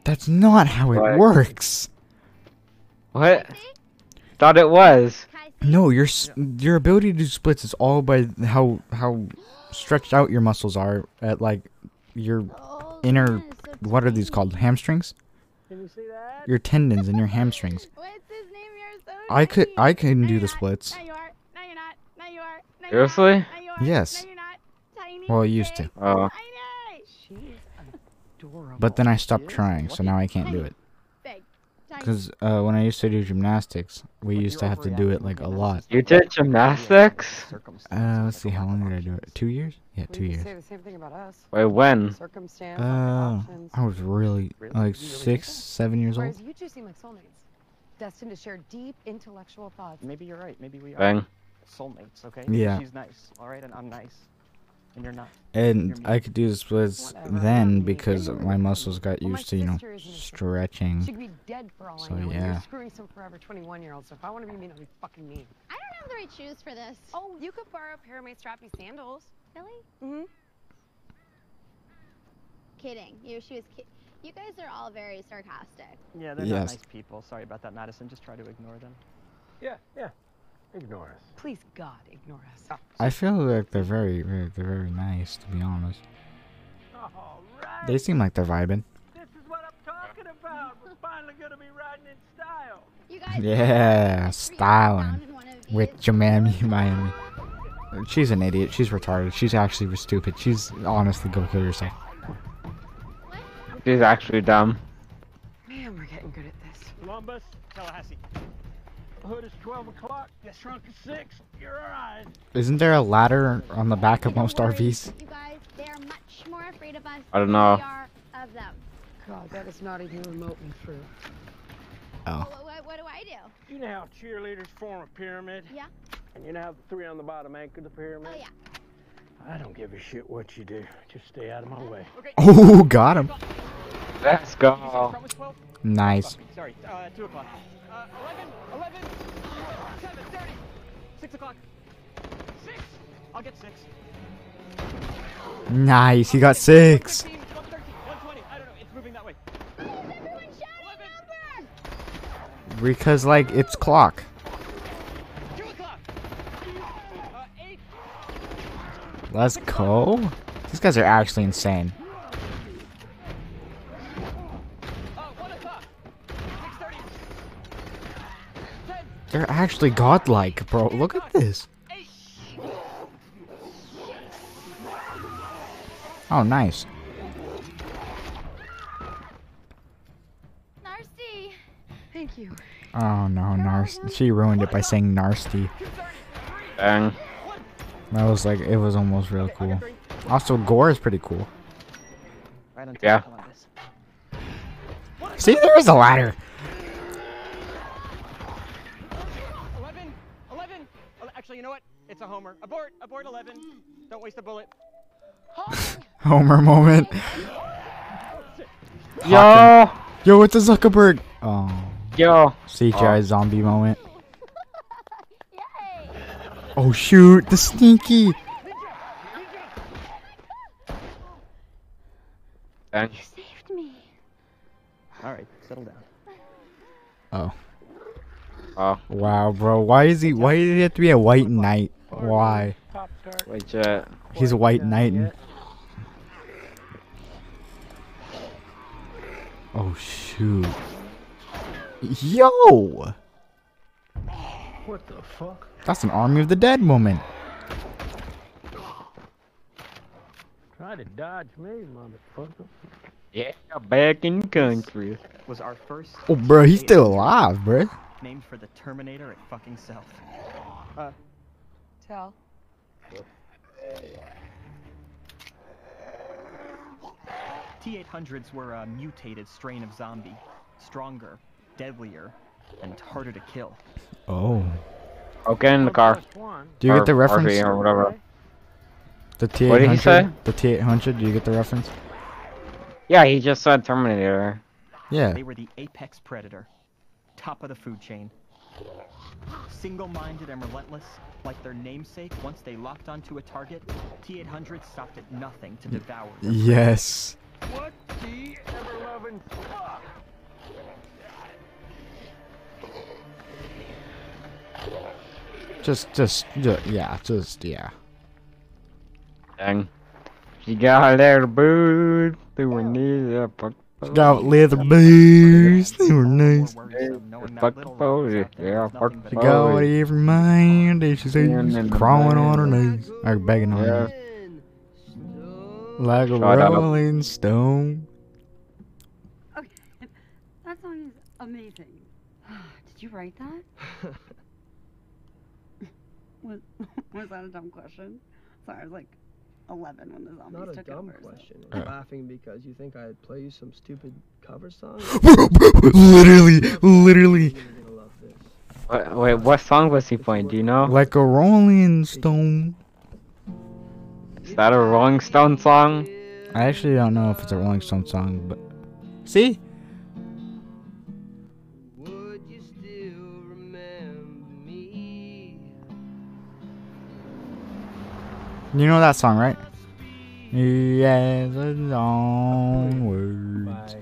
That's not how it Right. works. What? Thought it was. Kai, see? No, your s your ability to do splits is all by how how stretched out your muscles are at like your Oh, inner man, so what are these called hamstrings? Can you see that? Your tendons and your hamstrings. What's his name? You're so I could tiny. I can No, do the not. splits. No, you are. No, you're not. No, you are. No, Seriously? You are. Yes. No, you're not. Tiny. Well, I used to. big, Oh. Tiny. She's adorable. But then I stopped trying, so now I can't do it. Big. Tiny. Cause uh, when I used to do gymnastics, we Look, used to have to do it like a lot. You did gymnastics? Uh, let's see, how long did I do it? Two years? Yeah, two years. say the same thing about us. Wait, when? Circumstance, Uh. I was really Really? like You really think six, seven years old. You two seem like soulmates, destined to share deep intellectual thoughts. Maybe you're right. Maybe we are Bang. soulmates. Okay. Yeah. She's nice. All right, and I'm nice, and you're not. And I could do the splits Whatever. then because my muscles got Well, used to, you know, sister isn't a sister. stretching. She could be dead for all So, I know. Yeah. you're screwing some forever 21 year old. So if I want to be mean, I'll be fucking mean. I don't have the right shoes for this. Oh, you could borrow a pair of my strappy sandals. Really? Mm-hmm. Kidding. You. She was. Ki- you guys are all very sarcastic. Yeah, they're Yes. not nice people. Sorry about that, Madison. Just try to ignore them. Yeah, yeah. Ignore us. Please, God, ignore us. Ah. I feel like they're very, very, they're very nice to be honest. All right. They seem like they're vibing. This is what I'm talking about. We're finally gonna be riding in style. You guys. Yeah, styling in one of with these. Jemami Miami. She's an idiot. She's retarded. She's actually stupid. She's honestly go kill yourself. She's actually dumb. Man, we're getting good at this. Columbus, Tallahassee. Hood is 12 o'clock. Your trunk is 6. You're alright. Isn't there a ladder on the back of most worry, RVs? You guys, they are much more afraid of us I don't than know. we are of them. God, that is not even remotely true. Oh. What, what, what do I do? You know how cheerleaders form a pyramid? Yeah. And you know how the three on the bottom anchor the pyramid? Oh yeah. I don't give a shit what you do. Just stay out of my way. Okay. Oh, got him. Let's go. Front was 12? Nice. Sorry, uh, 2 o'clock. Uh, 11, 11, 7, 30, 6 o'clock. 6! I'll get 6. Nice. He got six. 113, 120, I don't know, it's moving that way. Everyone shout a number! Because like it's clock. 2 o'clock! 8, Let's go. These guys are actually insane. uh, 1 o'clock! 6.30, 10, They're actually godlike, bro. Look at this. Oh, nice. you. Oh no, Narst. She ruined it by saying nasty. Dang. That was like, it was almost real cool. Also, gore is pretty cool. Right on top. Yeah. Come on, this. See, there is a ladder. 11, 11. ele- Actually, you know what? It's a homer. Abort, abort 11. Don't waste a bullet. Homer moment. Yo, Yo, it's a Zuckerberg. Oh, yo. CGI oh. zombie moment. Oh shoot, the sneaky. You Saved me. All right, settle down. Oh. Oh, Wow, bro. Why is he? Why did he have to be a white knight? Why? Wait, Jet. He's white knight. And... Oh shoot. Yo, What the fuck? that's an Army of the Dead moment. Try to dodge me, motherfucker. Yeah, back in the country. Was our first. Oh, bro, he's still alive, bro. Named for the Terminator it fucking self. Uh, Tell. T-800s were a mutated strain of zombie, stronger, deadlier, and harder to kill. Oh, Okay, in the oh, car. Plus do you Or get the reference? RV or whatever. The T800. What did he say? The T800. Do you get the reference? Yeah, he just said Terminator. Yeah. They were the apex predator, top of the food chain. Single-minded and relentless, like their namesake, once they locked onto a target, T-800 stopped at nothing to devour them. Yes. What the ever-loving fuck? Just, just, ju- yeah, just, yeah. Dang. She got leather boots. They were near the fuck. Got leather boots. They were nice. More worrisome Fuck the rock pose, yeah, with fuck nothing but She the got whatever mind. and She said she's and crawling on her knees. Or begging on her Yeah. knees. Like a rolling stone. Okay, that song is amazing. Did you write that? was, was that a dumb question? Sorry, I was like 11 when the zombies Not a took dumb over. question. Uh. I'm laughing because you think I'd play you some stupid cover song? literally, literally. You're gonna love this. Wait, wait, what song was he playing? Do you know? Like a rolling stone. Is that a Rolling Stone song? I actually don't know if it's a Rolling Stone song, but. See? You know that song, right? Yes, it's onwards.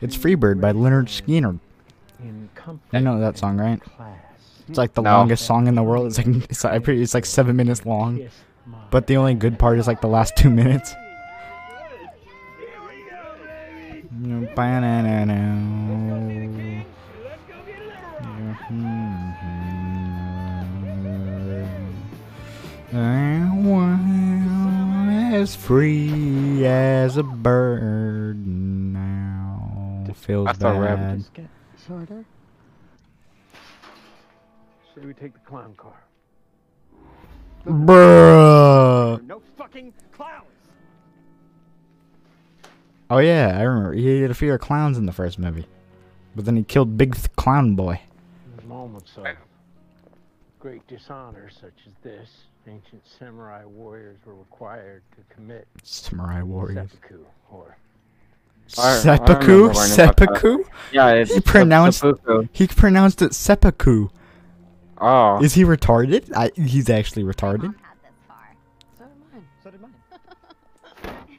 It's Freebird by Lynyrd Skynyrd. I know that song, right? It's like the No. longest song in the world. It's like it's like, pretty- it's like seven minutes long, but the only good part is like the last two minutes. And one as free as a bird now. Feels That's a rap. bad. Just get shorter. Say we take the clown car. Bruh. No fucking clowns! Oh yeah, I remember. He had a fear of clowns in the first movie, but then he killed Big Th- Clown Boy. In moments of great dishonor such as this, ancient samurai warriors were required to commit Samurai Warriors. seppuku, or I- I Seppuku, remember learning about that. seppuku. Yeah, it's He pronounced- seppuku. He pronounced it seppuku. Oh. Is he retarded? I, he's actually retarded. Mom had this car. So did mine. So did mine.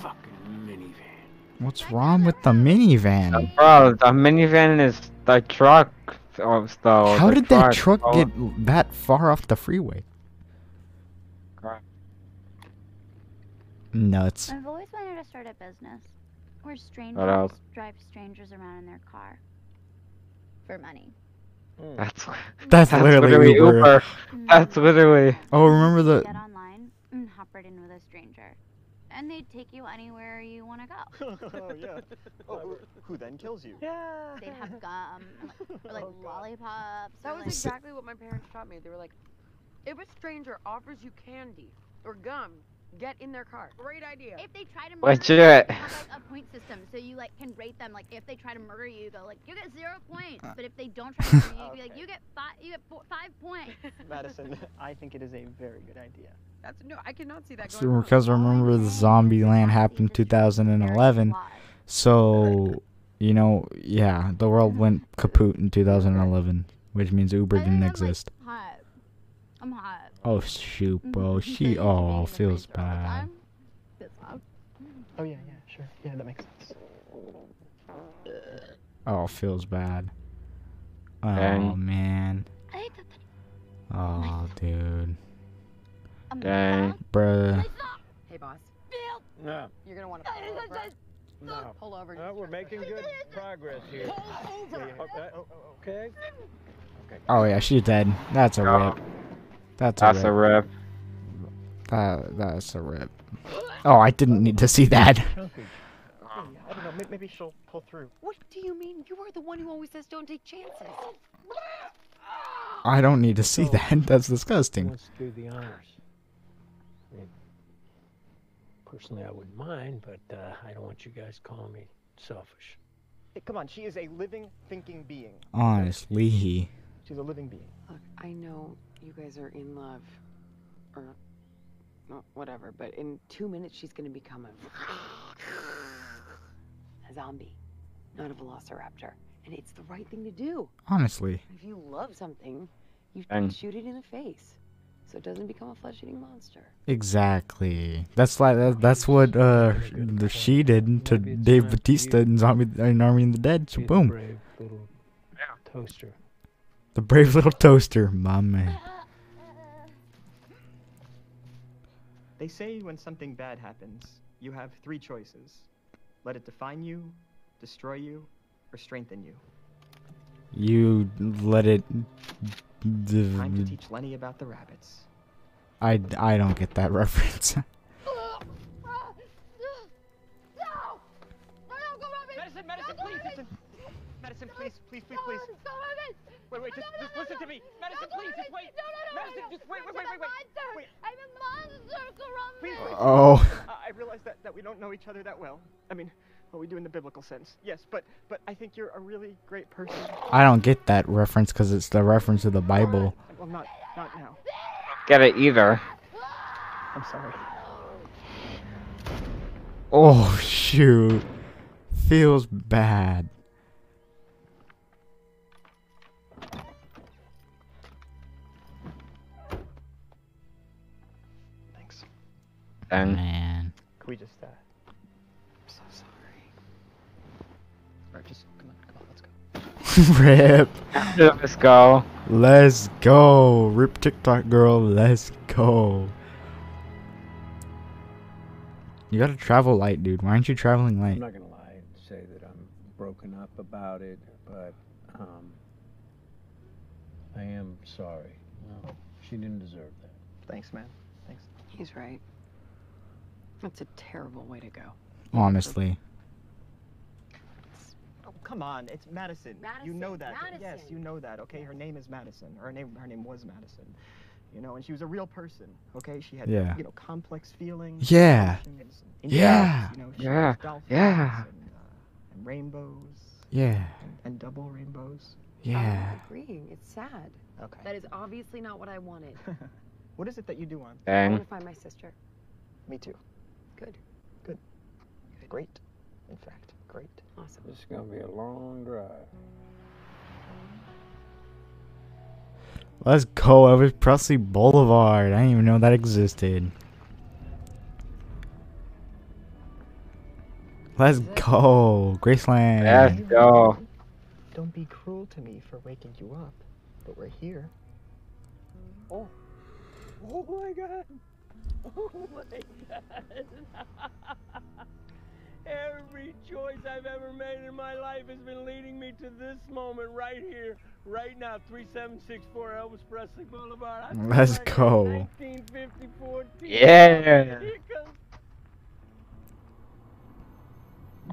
fucking minivan. What's wrong with the minivan? Bro, the minivan is the truck. Of the, How the did that truck bro. get that far off the freeway? Nuts. I've always wanted to start a business where strangers drive strangers around in their car for money. Hmm. That's That's, that's literally, literally Uber. Uber. Mm. That's literally. Oh, remember the? Get online and hop right in with a stranger, and they'd take you anywhere you want to go. oh yeah. Oh, who, who then kills you? Yeah. They'd have gum and like, or like oh, lollipops. That or, was like, exactly what my parents taught me. They were like, if a stranger offers you candy or gum, get in their car. Great idea. If they try to Legit. murder you, they have like a point system, so you like can rate them. Like if they try to murder you, you go like you get zero points. But if they don't try to murder you, you be like you get five. You get four, five points. Madison, I think it is a very good idea. That's no, I cannot see that So, going wrong. because remember the zombie land happened in 2011 so you know yeah the world went kaput in 2011 which means uber didn't exist I'm Hot. I'm hot. oh shoot bro she oh feels bad Oh yeah, yeah, sure. Yeah, that makes sense. oh feels bad oh Dang. man oh dude Dang. bruh Hey, boss. No. You're gonna want to pull over. No. Pull over. Uh, we're making good progress here. Pull over. Okay. Okay. oh yeah she's dead that's a Oh. rip that's a That's rip a rip. That, that's a rip oh i didn't need to see that I don't know. Maybe she'll pull through. What do you mean? You are the one who always says don't take chances. i don't need to see that that's disgusting Let's do the honors. I mean, personally, I wouldn't mind, but uh, I don't want you guys calling me selfish. Hey, come on, she is a living, thinking being. honestly She's a living being. Look, I know you guys are in love, or whatever, but in two minutes she's gonna become a, a zombie, not a velociraptor, and it's the right thing to do. honestly If you love something, you And- shoot it in the face, so it doesn't become a flesh-eating monster. Exactly. That's like that, that's what uh the she did to Dave Batista in Zombie in Army of the Dead. So Be the boom, brave little toaster. the brave little toaster, my man. They say when something bad happens, you have three choices: let it define you, destroy you, or strengthen you. You let it. Time to teach Lenny about the rabbits. I I don't get that reference. No! No! No! Go, rabbits! Madison, Madison, please, Madison. Madison, please, please, please, please. Wait, wait, just, just listen to me. Madison, please, just wait. Madison, just wait, wait, wait, wait, wait. Wait. I'm a monster, Please, please. Oh. Uh, I realize that, that we don't know each other that well. I mean, well, we do in the biblical sense. Yes, but but I think you're a really great person. I don't get that reference because it's the reference to the Bible. Well, not not now. Get it either. I'm sorry. Oh shoot, feels bad. Thanks. Dang. Man. Can we just uh? Rip. Let's go. Let's go. Rip TikTok girl, let's go. You gotta travel light, dude. Why aren't you traveling light? I'm not gonna lie and say that I'm broken up about it, but um, I am sorry. No, she didn't deserve that. Thanks, man. Thanks. He's right. That's a terrible way to go. Honestly. Come on, it's Madison. You know that. Madison, Yes, you know that. Okay, her name is Madison. Her name, her name was Madison. You know, and she was a real person. Okay, she had Yeah. you know complex feelings. Yeah. Yeah. interests, You know, Yeah. Yeah. And, uh, and rainbows. Yeah. And, and double rainbows. Yeah. I'm agreeing. It's sad. Okay. That is obviously not what I wanted. What is it that you do want? I want to find my sister. Me too. Good. Good. Great. In fact, great. Awesome. This is gonna be a long drive. Let's go. Elvis Presley Boulevard. I didn't even know that existed. Let's go. Graceland. Let's go. Don't be cruel to me for waking you up, but we're here. Oh. Oh my god. Oh my god. Every choice I've ever made in my life has been leading me to this moment right here, right now. 3764 Elvis Presley Boulevard. I feel Let's like go. 1954 Yeah. Here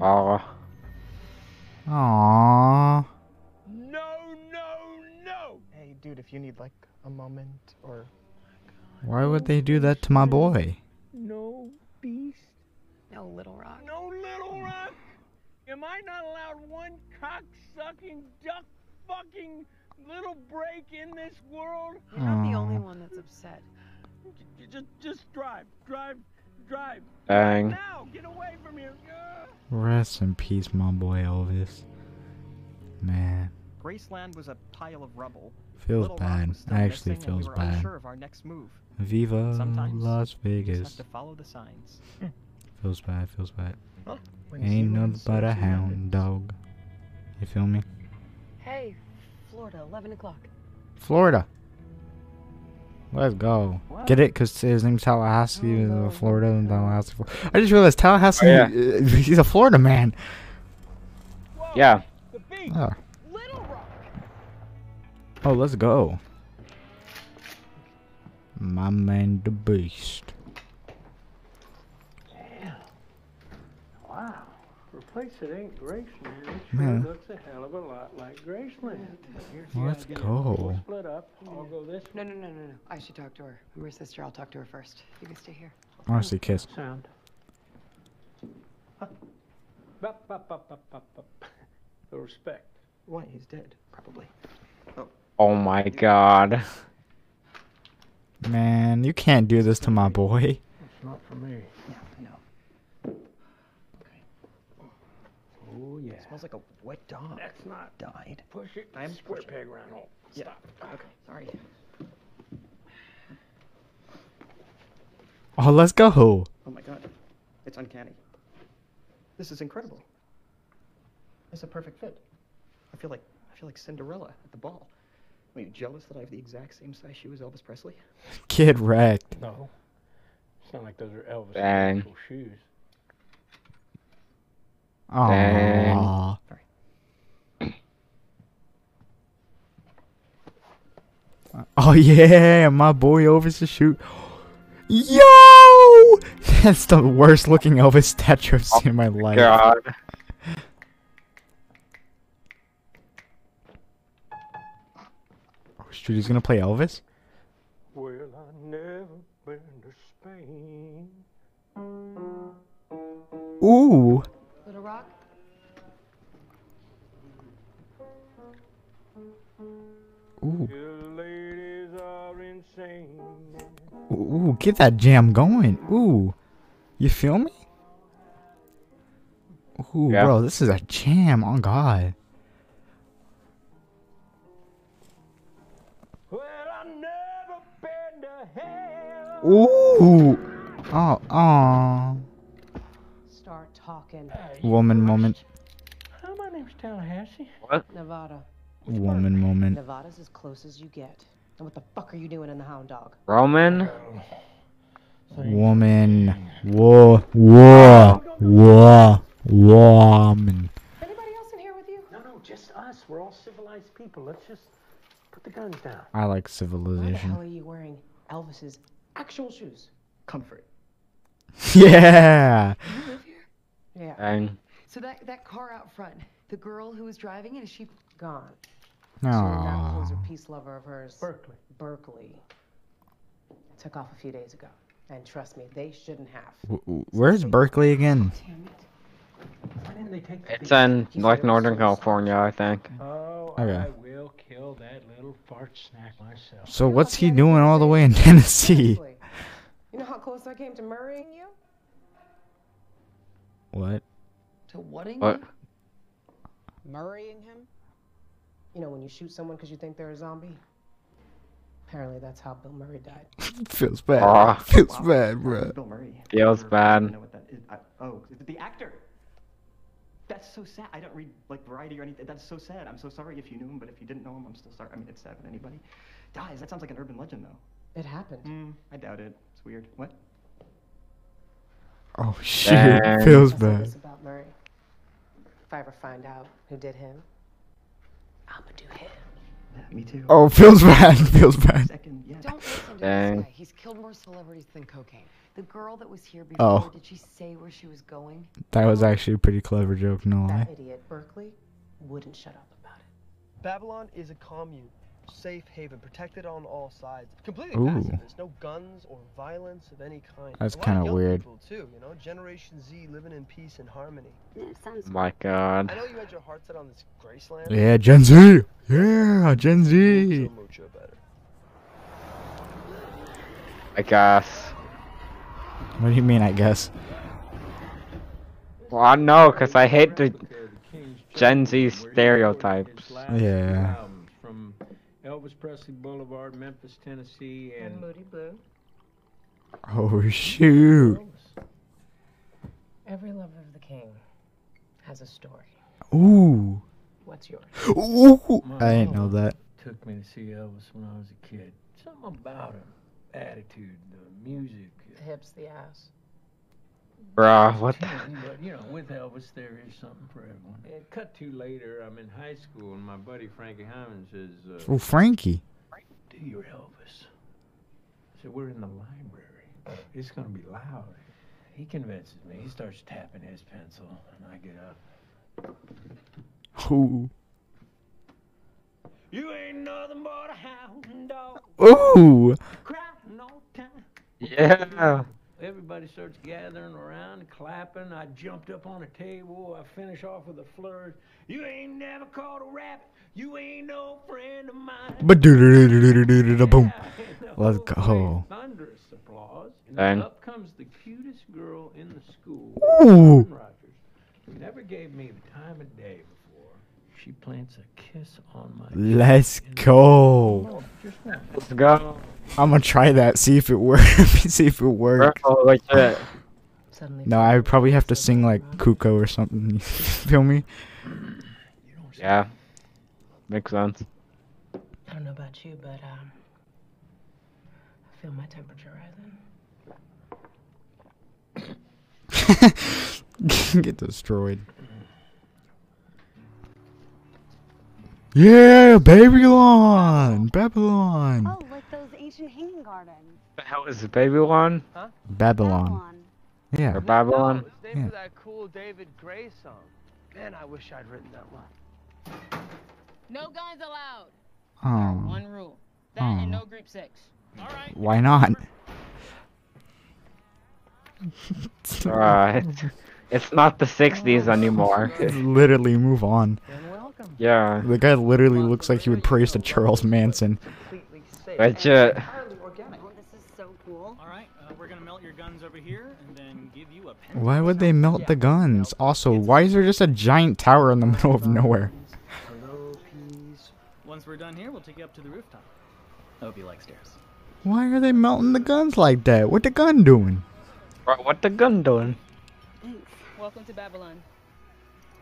Oh. Aww. No, no, no! Hey, dude, if you need like a moment or Why would they do that to my boy? No beast. No, Little Rock. No Little Rock. Am I not allowed one cock-sucking, duck-fucking little break in this world? You're not the only one that's upset. Just, just drive, drive, drive. Dang. Now, get away from here. Ugh. Rest in peace, my boy Elvis. Man, Graceland was a pile of rubble. feels Little bad. Actually missing, we feels bad. unsure of our next move. Viva Sometimes Las You just Vegas. have to follow the signs. Feels bad, feels bad. When you see Ain't one, nothing but a you love it. hound dog. You feel me? Hey, Florida, 11 o'clock. Florida. Let's go. Get it? Because his name's Tallahassee, uh, Florida, and Tallahassee. Fl- I just realized Tallahassee. Oh, yeah. uh, he's a Florida man. Yeah. The beast. Oh, Little Rock. oh let's go. My man, the beast. Wow. For a place that ain't Graceland, it sure Man. looks a hell of a lot like Graceland. Here's the Let's go. We'll split up. I'll go this No, no, no, no, no. I should talk to her. I'm her sister. I'll talk to her first. You can stay here. Honestly, kiss. sound. Huh. Bop, bop, bop. The respect. Why? He's dead, probably. Oh, oh my god. Man, you can't do this to my boy. It's not for me. Yeah, I know. Oh yeah. smells like a wet dog. That's not. Died. Push it. I am square pushing. peg round hole. Yeah. Stop. Okay. Sorry. Oh, let's go. Oh my god. It's uncanny. This is incredible. It's a perfect fit. I feel like I feel like Cinderella at the ball. Are you jealous that I have the exact same size shoe as Elvis Presley? Kid wrecked. No. It's not like those are Elvis' Dang. actual shoes. Aww. Oh yeah, my boy Elvis to shoot. Yo, that's the worst looking Elvis statue I've seen in oh my life. God. Oh shoot, he's gonna play Elvis. Well, I never been to Spain. Ooh. Ooh. Ladies are insane. Ooh, get that jam going. Ooh. You feel me? Ooh, Yeah. bro, this is a jam. On God. Well, I never been to hell. Ooh. Oh, oh. Start talking. Woman moment. Hi, my name's Tallahassee. What? Nevada. Woman moment. Nevada's as close as you get. And what the fuck are you doing in the Hound Dog? Roman? Oh. Woman. Whoa. Whoa. Whoa. Woman. Anybody else in here with you? No, no, just us. We're all civilized people. Let's just put the guns down. I like civilization. Why the civilization. hell are you wearing Elvis's actual shoes? Comfort. Yeah. You live here? Yeah. Dang. So that that car out front, the girl who was driving it, is she gone? No. that was a peace lover of hers. Berkeley. Berkeley. Took off a few days ago. And trust me, they shouldn't have. W- w- Where's Berkeley again? Damn it. They take It's in like Northern California, I think. Oh, Okay. I will kill that little fart snack myself. So what's he doing all the way in Tennessee? You know how close I came to murdering you? What? To whatting What? You? Murraying him? You know, when you shoot someone because you think they're a zombie? Apparently that's how Bill Murray died. Feels bad. Aw. Feels Wow. bad, bro. Bill Murray. Feels Or- I bad. don't know what that is. I, oh, is it the actor? That's so sad. I don't read like Variety or anything. That's so sad. I'm so sorry if you knew him, but if you didn't know him, I'm still sorry. I mean, it's sad when anybody dies. That sounds like an urban legend, though. It happened. Mm, I doubt it. It's weird. What? Oh shit. Dang. Feels bad. about Murray. If I ever find out who did him, I'ma do him. Yeah, me too. Oh, feels bad. Feels bad. Second, yeah. Don't listen to Dang. this guy. He's killed more celebrities than cocaine. The girl that was here before, Oh. did she say where she was going? That was actually a pretty clever joke, no lie. That idiot Berkeley wouldn't shut up about it. Babylon is a commune, safe haven, protected on all sides, completely Ooh. pacifist, no guns or violence of any kind. That's A lot of kinda weird. People too, you know, Generation Z living in peace and harmony. sounds My God. I know you had your heart set on this Graceland. Yeah, Gen Z. Yeah, Gen Z. So better. I guess. What do you mean? I guess. Well, I know, cause I hate the Gen Z stereotypes. Yeah. Albums From Elvis Presley Boulevard, Memphis, Tennessee, and Moody Blue. Oh shoot. Every lover of the king has a story. Ooh. What's yours? Ooh. My I didn't know that. Took me to see Elvis when I was a kid. Something about him, attitude, the music. The hips, the ass. Bruh, what the? But you know, with Elvis, there is something for everyone. And cut to later, I'm in high school, and my buddy Frankie Hyman says, uh, Oh, Frankie. "Do your Elvis." So we're in the library. It's gonna be loud. He convinces me. He starts tapping his pencil, and I get up. Ooh. You ain't nothing but a hound dog. Ooh. Crying all time. Yeah. Everybody starts gathering around clapping. I jumped up on a table. I finish off with a flourish. You ain't never caught a rabbit. You ain't no friend of mine. But do do do do do do do boom. Let's go. Thunderous applause. And Then- then up comes the cutest girl in the school. Ooh. Rogers, who never gave me the time of day before. She plants a kiss on my Let's go. Let's go. I'm gonna try that. See if it works. see if it works. Bro, legit. Suddenly. No, I probably have to sing like Kuko or something. You feel me? Yeah. Makes sense. I don't know about you, but um, I feel my temperature rising. Get destroyed. Yeah, Babylon, Babylon, Oh, like those ancient hanging gardens. The hell is Babylon? Babylon. Yeah. Or Babylon? No, it's named Yeah. for that cool David Gray song. Man, I wish I'd written that one. No guns allowed. Oh, One rule. That and Oh. no group sex. All right. why not? Alright. It's not the 60s anymore. literally move on. Yeah. The guy literally looks like he would praise to Charles Manson. Legit. Oh, this is so cool. All right, uh, we're gonna melt your guns over here and then give you a pen. Why would they melt the guns? Also, why is there just a giant tower in the middle of nowhere? Once we're done here, we'll take you up to the rooftop. I hope you like stairs. Why are they melting the guns like that? What the gun doing? What the gun doing? Welcome to Babylon.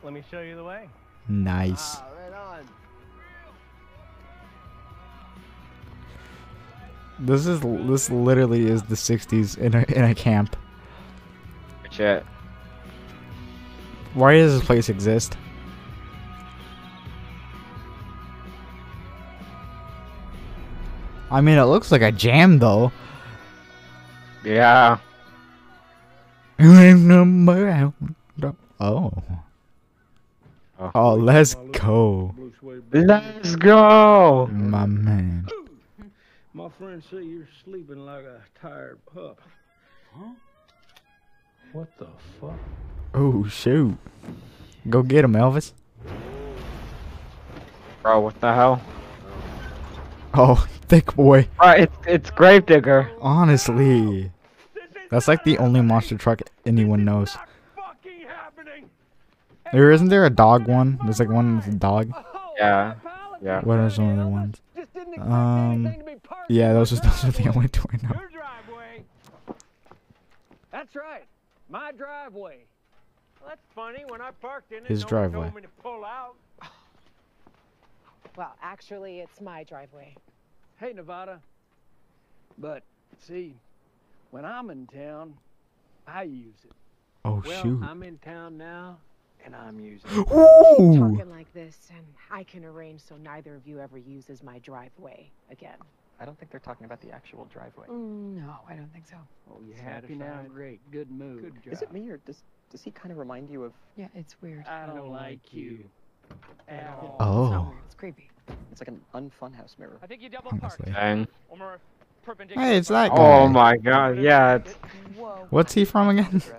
Let me show you the way. Nice. Ah, right. This is this literally is the 60s in a in a camp. Legit. Why does this place exist? I mean, it looks like a jam though. Yeah. Oh. Oh, let's go. Let's go. My man. My friends say you're sleeping like a tired pup. Huh? What the fuck? Oh, shoot. Go get him, Elvis. Bro, what the hell? Oh, thick boy. Bro, it's, it's Gravedigger. Honestly. That's like the only monster truck anyone knows. There isn't there a dog one? There's like one with a dog. Yeah. Yeah. What are some other ones? Um, yeah, those are those are the only two I know. That's right. My driveway. Well, that's funny. When I parked in it, His no one driveway. told me to pull out. Well, actually, it's my driveway. Hey, Nevada. But, see, when I'm in town, I use it. Oh, well, shoot. I'm in town now, and I'm using it. Ooh. Talking like this, and I can arrange so neither of you ever uses my driveway again. I don't think they're talking about the actual driveway. Mm, no, I don't think so. Oh, you had happy a now? Great. Good move. Good job. Is it me or does does he kind of remind you of? Yeah, it's weird. I don't like you. At all. Oh. weird. It's creepy. It's like an unfun house mirror. I think you double Honestly. Dang. Hey, it's that guy. Oh my god, yeah, it's, What's he from again?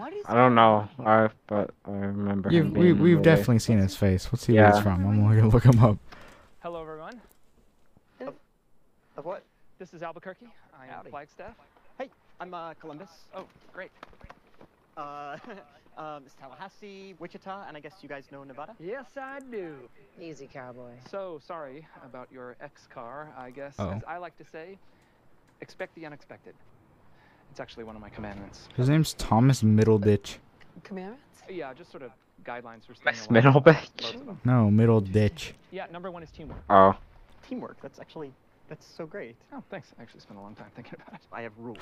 What is I don't know, I, but I remember him You've, we, being we've really- definitely seen his face. Let's see where he's from. I'm gonna look him up. Hello, everyone. Of what? This is Albuquerque. I am Flagstaff. Hey, I'm uh, Columbus. Oh, great. Uh, um, it's Tallahassee, Wichita, and I guess you guys know Nevada. Yes, I do. Easy, cowboy. So sorry about your ex car. I guess, Oh. as I like to say, expect the unexpected. It's actually one of my commandments. His name's Thomas Middleditch. Commandments? Yeah, just sort of guidelines for staying Miss alive. Middle Bitch? Loads of them. No, Middle Ditch. Yeah, number one is teamwork. Oh. Teamwork. That's actually that's so great. Oh, thanks. I actually spent a long time thinking about it. I have rules.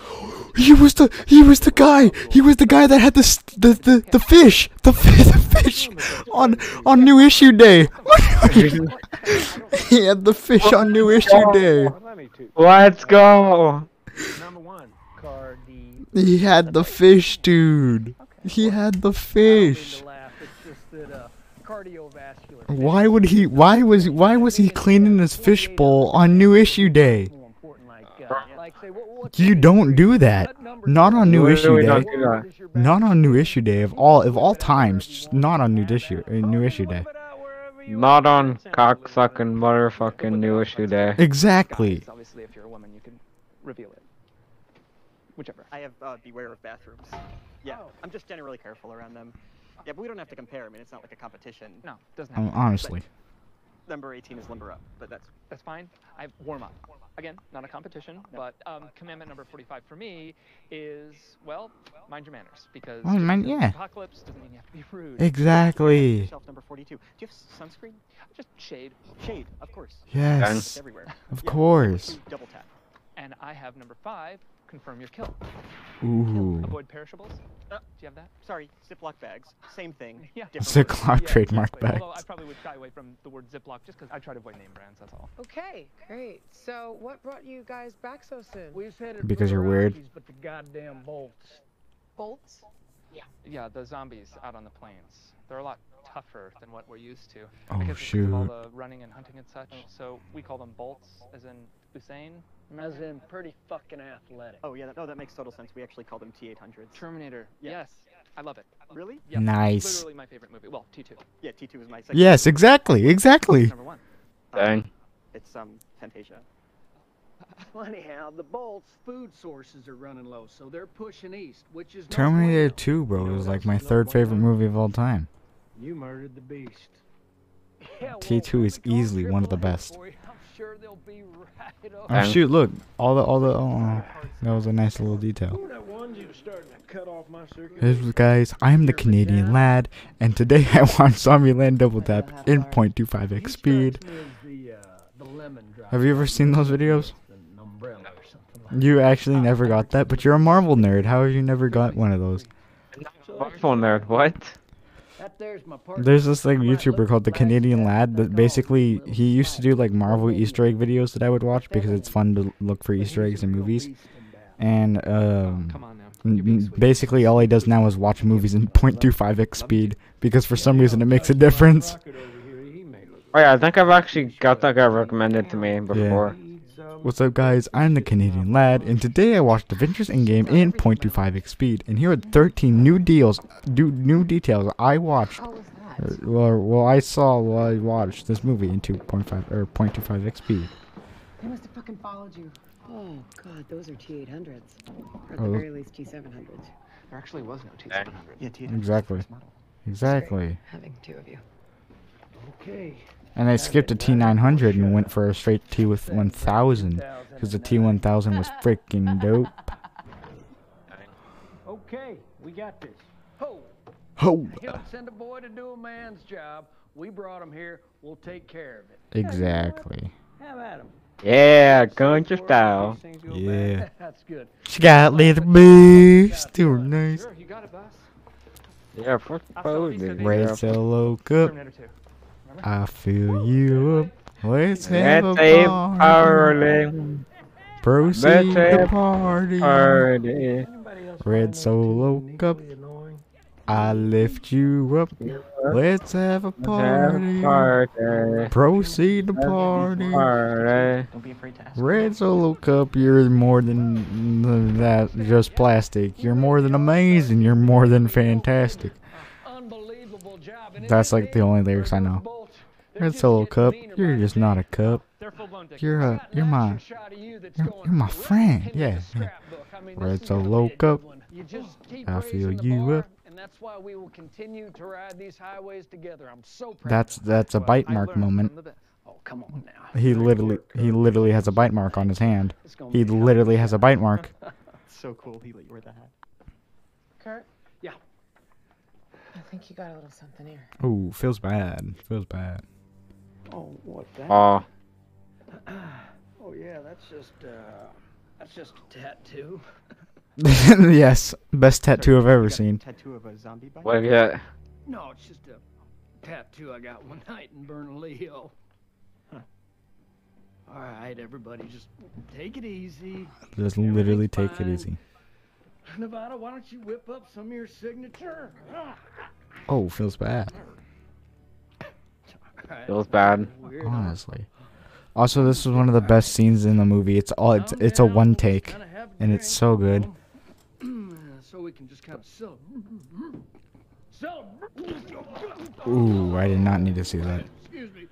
He was the he was the guy. He was the guy that had the the the, the fish. The, the fish on on new issue day. he had the fish on new issue day. Let's go! Number one, Cardi. He had the fish, dude. He had the fish. laugh. It's just that uh, cardiovascular. Why would he? Why was why was he cleaning his fish bowl on new issue day? Like, say, what, what You don't do that. Not on new issue day. not do that? Not on new issue day of all of all times. Just not on new issue uh, new issue day. Not on cocksucking motherfucking new issue day. Exactly. Obviously, if you're a woman, you can reveal it. Whichever. I have uh, beware of bathrooms. Yeah, I'm just generally careful around them. Yeah, but we don't have to compare. I mean, it's not like a competition. No, doesn't Um, happen. honestly. Number 18 is limber up, but that's That's fine. I have warm up. Again, not a competition, but um, commandment number 45 for me is, well, mind your manners. Because Oh, just mind- yeah. apocalypse doesn't mean you have to be rude. Exactly. shelf number 42. Do you have sunscreen? Just shade. Shade, of course. Yes. It's everywhere. Of Yeah, course. Double tap. And I have number five, confirm your kill. Ooh. Avoid perishables. Uh, Do you have that? Sorry, Ziploc bags. Same thing. Yeah. Ziploc word. Yeah, trademark exactly. Although I probably would shy away from the word Ziploc just because I try to avoid name brands, that's all. Okay, great. So, what brought you guys back so soon? We said it Because for you're weird. But the goddamn bolts. Bolts? Yeah. Yeah, the zombies out on the plains. They're a lot tougher than what we're used to. Oh, because because of all the running and hunting and such. So we call them bolts, as in Usain. As in pretty fucking athletic. Oh, yeah, that, no, that makes total sense. We actually call them T800s. Terminator. Yeah. Yes. I love it. Really? Yeah. Nice. Literally my favorite movie. Well, T2. Yeah, T2 is my second. Yes, exactly, exactly. Number one. Dang. It's um Fantasia. Well, anyhow, the bolts' food sources are running low, so they're pushing east, which is Terminator bueno. 2, bro, You know is like my third favorite movie of all time. You murdered the beast. Yeah, well, T2 is easily one of the triple A best. For you. I'm sure they'll be right over. Oh Dang. shoot! Look, all the all the oh, that was a nice little detail. Ooh, that onesie was starting to cut off my circuit. Hey guys, I'm the Canadian lad, and today I want Zombieland Double Tap in 0.25x speed. The, uh, the lemon drop. Have you ever seen those videos? An umbrella or something like You actually never got that, but you're a Marvel nerd. How have you never got one of those? Marvel nerd, what? That there's my partner. There's this like YouTuber called the Canadian Lad that basically he used to do like Marvel Easter egg videos that I would watch because it's fun to look for Easter eggs in movies. And um, Come on now. n- n- basically all he does now is watch movies in 0.25x speed because for some reason it makes a difference. Oh yeah, I think I've actually got that guy recommended to me before. What's up, guys? I'm the Canadian Lad, and today I watched Avengers Endgame in 0.25x speed, and here are 13 new deals, new details I watched. How was that? Well, well, I saw while I watched this movie in 2.5 or 0.25x speed. They must have fucking followed you. Oh, God, those are T800s. Or at the Oh. very least, T700s. There actually was no T700. Yeah, T800s. Exactly. Exactly. Having two of you. Okay. And I skipped a T900 and went for a straight T with 1000 because the T1000 was freaking dope. Okay, we got this. Ho! Ho! You don't send a boy to do a man's job. We brought him here. We'll take care of it. Exactly. Have at him. Yeah, country style. Yeah. That's good. She got little boobs, still nice. Sure, you got it, boss. Yeah, fuck I'll sell a piece posing. of these. Cup. Terminator 2. Remember? I fill you up. Let's have Let's a party. party. Proceed Let's the party. party. Red Solo Cup. I lift you up. Let's have a Let's have party. a party. Proceed the party. Party. Don't be afraid to ask. Red Solo Cup, you're more than than that, just plastic. You're more than amazing. You're more than fantastic. Unbelievable job. And That's like the only lyrics I know. Red Solo Cup, you're just not a cup. You're a, you're my, you're, you're my friend. Yeah. yeah. Red Solo Cup, You just keep I feel you up. that's why we will continue to ride these highways together. I'm so proud. That's that's a bite mark moment. Oh, come on now. He literally he literally has a bite mark on his hand. He literally has a bite mark. so cool he let you wear the hat. Kurt? Yeah. I think you got a little something here. Ooh, feels bad. Feels bad. Oh, what that? Oh. Oh yeah, that's just uh, that's just a tattoo. yes, best tattoo I've ever seen. Tattoo of a zombie bite? Look at No, it's just a tattoo I got one night in Bernalillo. Huh. All right, everybody, just take it easy. Just literally take it easy. Nevada, why don't you whip up some of your signature? Oh, feels bad. Feels bad. Honestly. Also, this is one of the best scenes in the movie. It's all it's it's a one take, and it's so good. so we can just kind of sell. Sell. Ooh, I did not need to see that. Excuse me.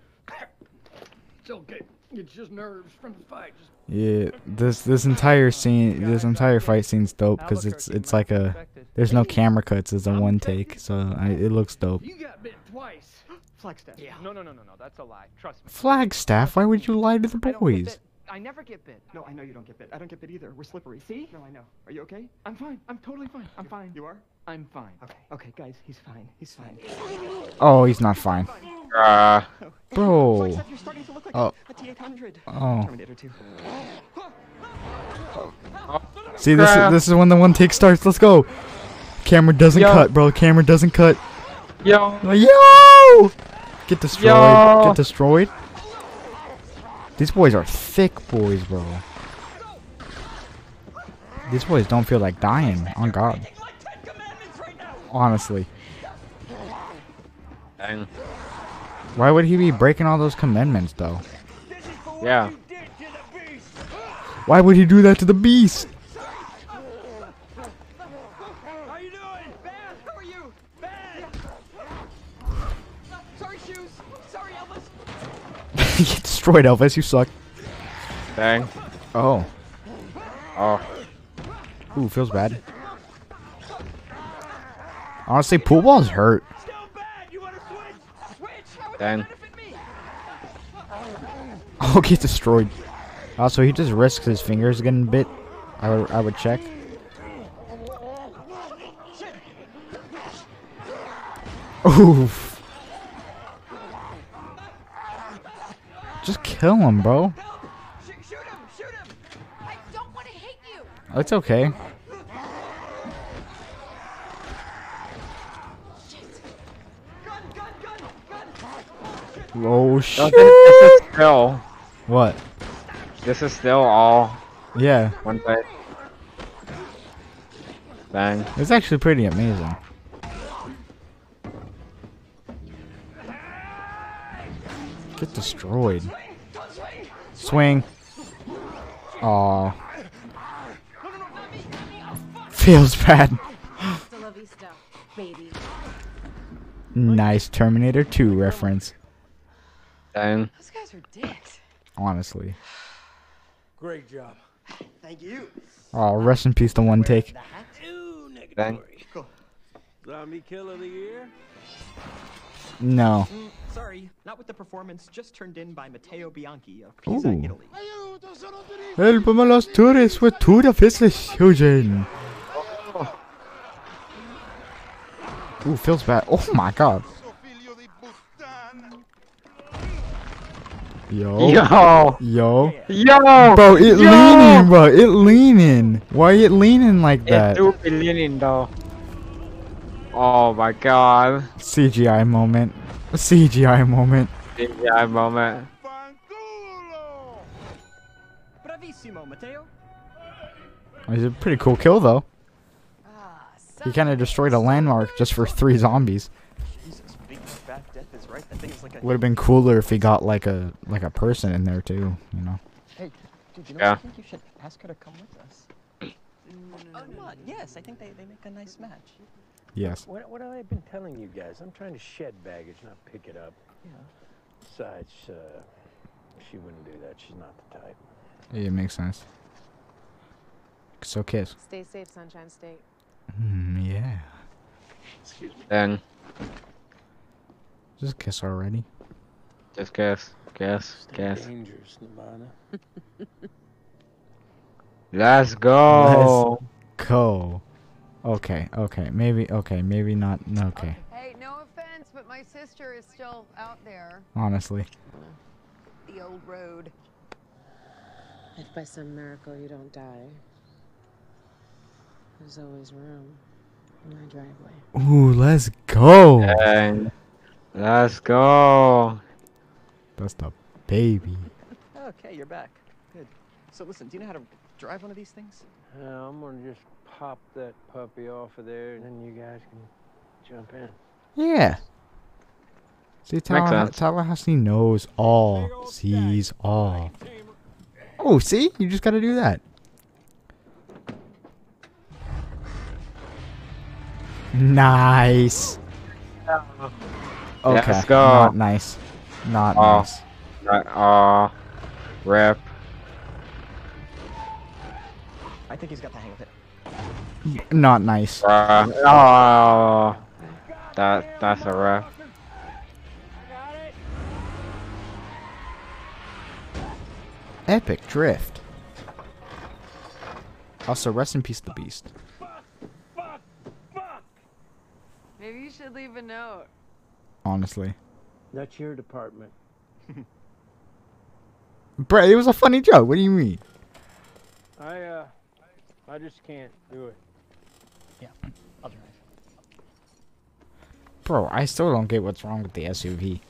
It's okay. It's just nerves from the fight. Yeah, this this entire scene, this entire fight scene's dope because it's it's like a there's no camera cuts. It's a one take, so I, it looks dope. You got bit twice. Flagstaff. Yeah. No, no, no, no, no. That's a lie. Trust me. Flagstaff, why would you lie to the boys? I never get bit. No, I know you don't get bit. I don't get bit either. We're slippery. See? No, I know. Are you okay? I'm fine. I'm totally fine. I'm fine. You are? I'm fine. Okay. Okay, guys, he's fine. He's fine. Oh, he's not fine, Uh, bro. Flagstaff, you're starting to look like Oh, Oh. Terminator 2. see this is, this is when the one take starts. Let's go. Camera doesn't Yo. cut, bro. Camera doesn't cut. Yo. Yo! Get destroyed. Yo. Get destroyed. These boys are thick boys, bro. These boys don't feel like dying. On God. Honestly. Dang. Why would he be breaking all those commandments, though? Yeah. Why would he do that to the beast? Elvis. Get destroyed, Elvis. You suck. Dang. Oh. Oh. Ooh, feels bad. Honestly, pool balls hurt. Dang. Oh, get destroyed. Oh, also, he just risks his fingers getting bit. I would, I would check. Oof. Just kill him, bro. It's okay. Oh No, shit! this, this is still. What? This is still all Yeah, one fight. Bang. it's actually pretty amazing. Get destroyed. Swing. Aw. Feels bad. Hasta la vista, baby. Nice Terminator 2 reference. Dang. Those guys are dicks. Honestly. Great job. Thank you. Oh, rest in peace to one take. Dang. Zombie kill of the year? No. Mm, sorry, not with the performance just turned in by Matteo Bianchi of Pisa, Ooh. Italy. Help me los tourists with to the faceless children. Ooh, feels bad. Oh my god. Yo. Yo. Yo. Yo. Bro, it Yo. leaning, bro. It leaning. Why it leaning like It that? do be leaning though. Oh my god. CGI moment. CGI moment. CGI moment. Bravissimo, Matteo. It's a pretty cool kill though. Ah, he kind of destroyed a landmark just for three zombies. Jesus, big fat death is right. That thing is like a. Would have been cooler if he got like a like a person in there too. You know. Hey, dude, you know Yeah. what? I think you should ask her to come with us. oh, come on. Oh, yes, I think they, they make a nice match. Yes. What, what have I been telling you guys? I'm trying to shed baggage, not pick it up. Yeah. Besides, uh, she wouldn't do that. She's not the type. Yeah, it makes sense. So kiss. Stay safe, Sunshine State. Mm, yeah. Excuse me. Then Just kiss already. just kiss. Kiss. Stay guess. dangerous, Nirvana. Let's go. Let's Go. Okay. Okay. Maybe. Okay. Maybe not. Okay. Hey, no offense, but my sister is still out there. Honestly. The old road. If by some miracle you don't die, there's always room in my driveway. Ooh, let's go. Dang. Let's go. That's the baby. Okay, you're back. Good. So listen, do you know how to drive one of these things? Uh, I'm gonna just pop that puppy off of there, and then you guys can jump in. Yeah. See, Tallaha- sense. Tallahassee knows all, sees all. Oh, see? You just gotta do that. Nice. Okay. Let's go. Not nice. Not Oh. nice. Right, Aw. Rip. I think he's got the hang of it. Not nice. Bruh. Oh. That that's a rip. Epic drift. Also, rest in peace, the beast. Maybe you should leave a note. Honestly, That's your department. Brett, it was a funny joke. What do you mean? I uh, I just can't do it. Yeah, I'll drive. Bro, I still don't get what's wrong with the SUV.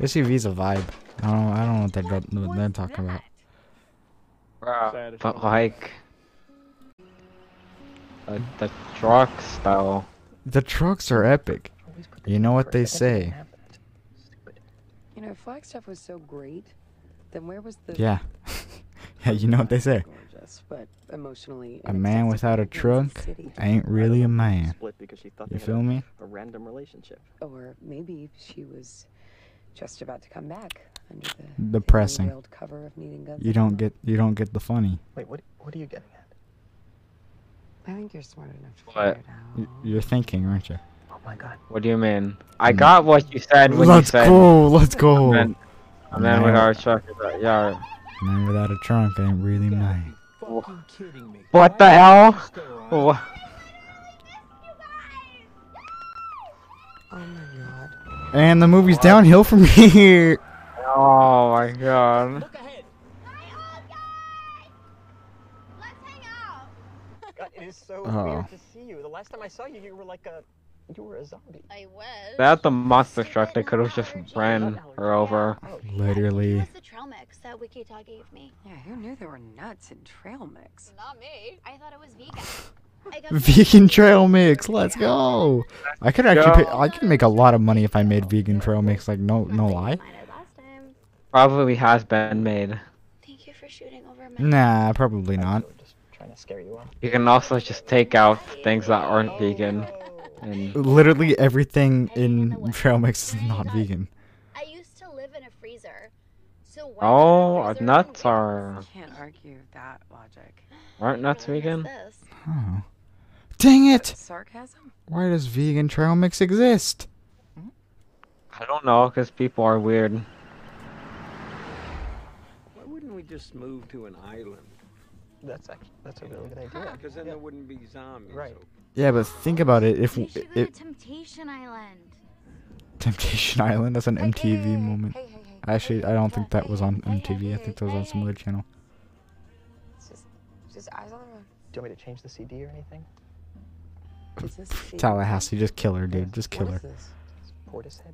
SUV's a vibe. I don't. I don't know what they're, what they're talking about. Bruh. But like. The, the trucks though. The trucks are epic. You know what they say? You know, if Flagstaff was so great, then where was the Yeah. yeah, you know what they say. Gorgeous, but emotionally A man without a trunk ain't really a man. Split because she thought You feel a- me? A random relationship. Or maybe she was just about to come back under the Depressing. cover of needing guns. You don't get. You don't get the funny. Wait, what? What are you getting at? I think you're smart enough to What? figure it out. You're thinking, aren't you? Oh my god. What do you mean? I mm. got what you said when Let's you said. go. Let's go. And then, and then Man. with our truck, is like, yeah. Man without a trunk ain't really mine. What the hell? Wha- Oh my god. And the movie's downhill from here. Oh my god. God, it is so Oh. weird to see you. The last time I saw you, you were like a, you were a zombie. I was. That the monster truck, they could have just ran her over. Oh, Literally. What's the trail mix that Wichita gave me? Yeah, who knew there were nuts in trail mix? Not me. I thought it was vegan. Vegan trail mix. Let's go. I could actually. Pay, I could make a lot of money if I made vegan trail mix. Like no, no lie. Probably has been made. Thank you for shooting over my. Nah, probably not. Trying to scare you off. You can also just take out things that aren't vegan. Oh. And Literally everything in trail mix is not vegan. I used to live in a freezer. So why oh, our nuts are Can't argue that logic. aren't nuts vegan? Oh. Dang it! Sarcasm? Why does vegan trail mix exist? I don't know, cause people are weird. Why wouldn't we just move to an island? That's actually, that's a really good idea. Because then there wouldn't be zombies. Right. Yeah, but think about it. If We should go to Temptation Island. Temptation Island, that's an MTV moment. Actually, I don't think that was on MTV. I think that was on some other channel. Just, just eyes on the road. Do you want me to change the CD or anything? Is this Tallahassee, just kill her, dude. Just kill What her. is this? Portishead.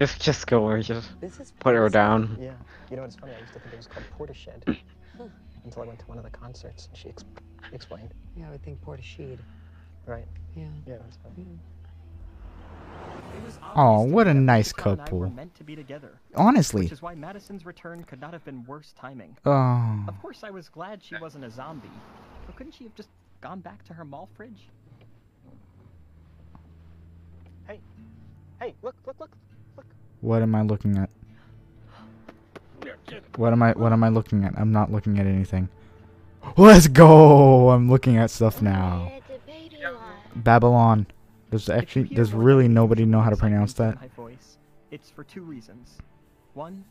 Just just go or just This is put her down. Yeah. You know what's funny? I used to think it was called Portishead. until I went to one of the concerts. And she ex- explained. Yeah, I would think Portisheed. Right. Yeah. Yeah, that's fine. Oh, what a nice Carl and I were couple. meant to be together. Honestly. Which is why Madison's return could not have been worse timing. Oh. Of course, I was glad she wasn't a zombie. But couldn't she have just gone back to her mall fridge? Hey, hey, look, look, look, look. What am I looking at? What am I what am I looking at? I'm not looking at anything. Let's go! I'm looking at stuff now. Babylon. Does actually does really nobody know how to pronounce that? It's for two reasons. One,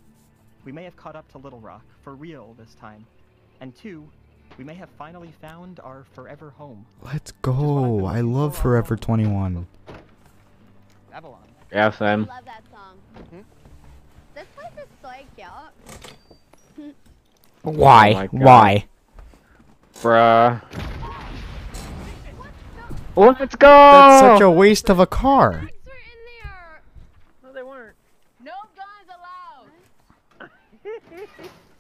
we may have caught up to Little Rock for real this time, and two, we may have finally found our forever home. Let's go. I love Forever 21. Babylon. Yeah, Sam. love that song. This place is so cute. Why? Oh. Why? Bruh. Let's go! That's such a waste of a car. No, they weren't. No guns allowed.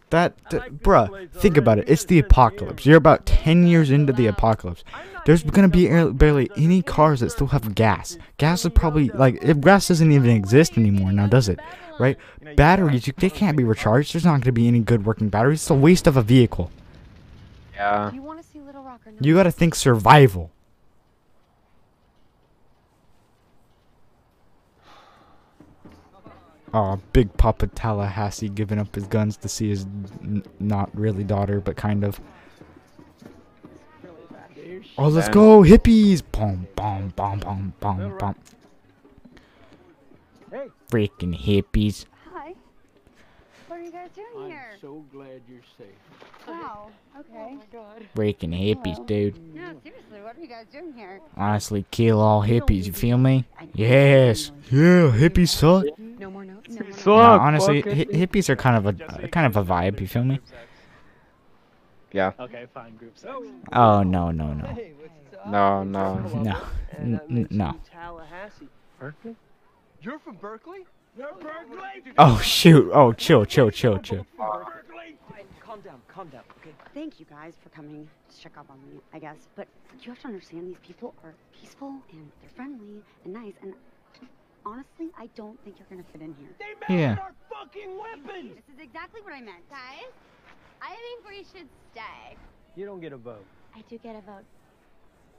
That, th- bruh, think about it. It's the apocalypse. You're about 10 years into the apocalypse. There's gonna be air- barely any cars that still have gas. Gas is probably, like, if gas doesn't even exist anymore now, does it? Right? Batteries, you, they can't be recharged. There's not gonna be any good working batteries. It's a waste of a vehicle. Yeah. You want to see Little Rock or not? You gotta think survival. Oh, big Papa Tallahassee giving up his guns to see his n- not really daughter, but kind of. Oh, let's go, hippies! Boom, boom, boom, boom, boom, boom. Freaking hippies. Hi. What are you guys doing I'm here? so glad you're safe. Wow. Okay. Oh my god. Freaking hippies, dude. No, seriously, what are you guys doing here? Honestly, kill all hippies, you feel me? Yes. Yeah, hippies suck. No more notes. You No, suck, honestly, hi- hippies are kind of a kind of a vibe. You feel me? Yeah. Okay, fine, group sex. Oh no no no No, no. no N- n- no. Tallahassee. Berkeley? You're from Berkeley? You're Berkeley? Oh shoot! Oh chill chill chill chill. Calm down, calm down, okay? Thank you guys for coming to check up on me, I guess. But you have to understand these people are peaceful and they're friendly and nice. And honestly, I don't think you're gonna fit in here. Yeah. our Fucking weapons! This is exactly what I meant. Guys, I think we should stay. You don't get a vote. I do get a vote.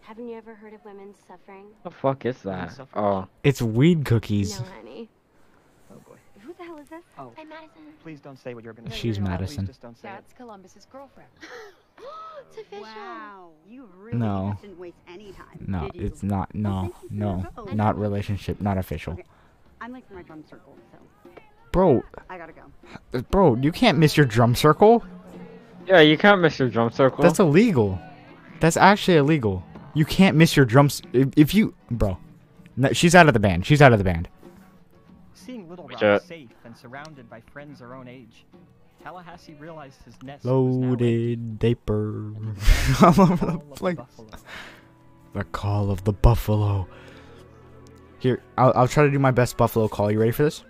Haven't you ever heard of women suffering? The fuck is that? Oh. It's weed cookies. No, honey. Oh boy. Who the hell is this? Oh. I'm Madison. Please don't say what you're gonna say. She's Madison. Please just don't say it. That's Columbus's girlfriend. it's official. Wow, you really No. didn't waste any time. No, did you? it's not. No no not relationship, not official. Okay, I'm late for my drum circle, so Bro, I gotta go. bro, you can't miss your drum circle. Yeah, you can't miss your drum circle. That's illegal. That's actually illegal. You can't miss your drums if, if you, bro. No, she's out of the band. She's out of the band. Seeing Little Rock Shut. safe and surrounded by friends her own age, Tallahassee realized his nest was Loaded diaper all over the place. The call of the buffalo. Here, I'll, I'll try to do my best buffalo call. You ready for this?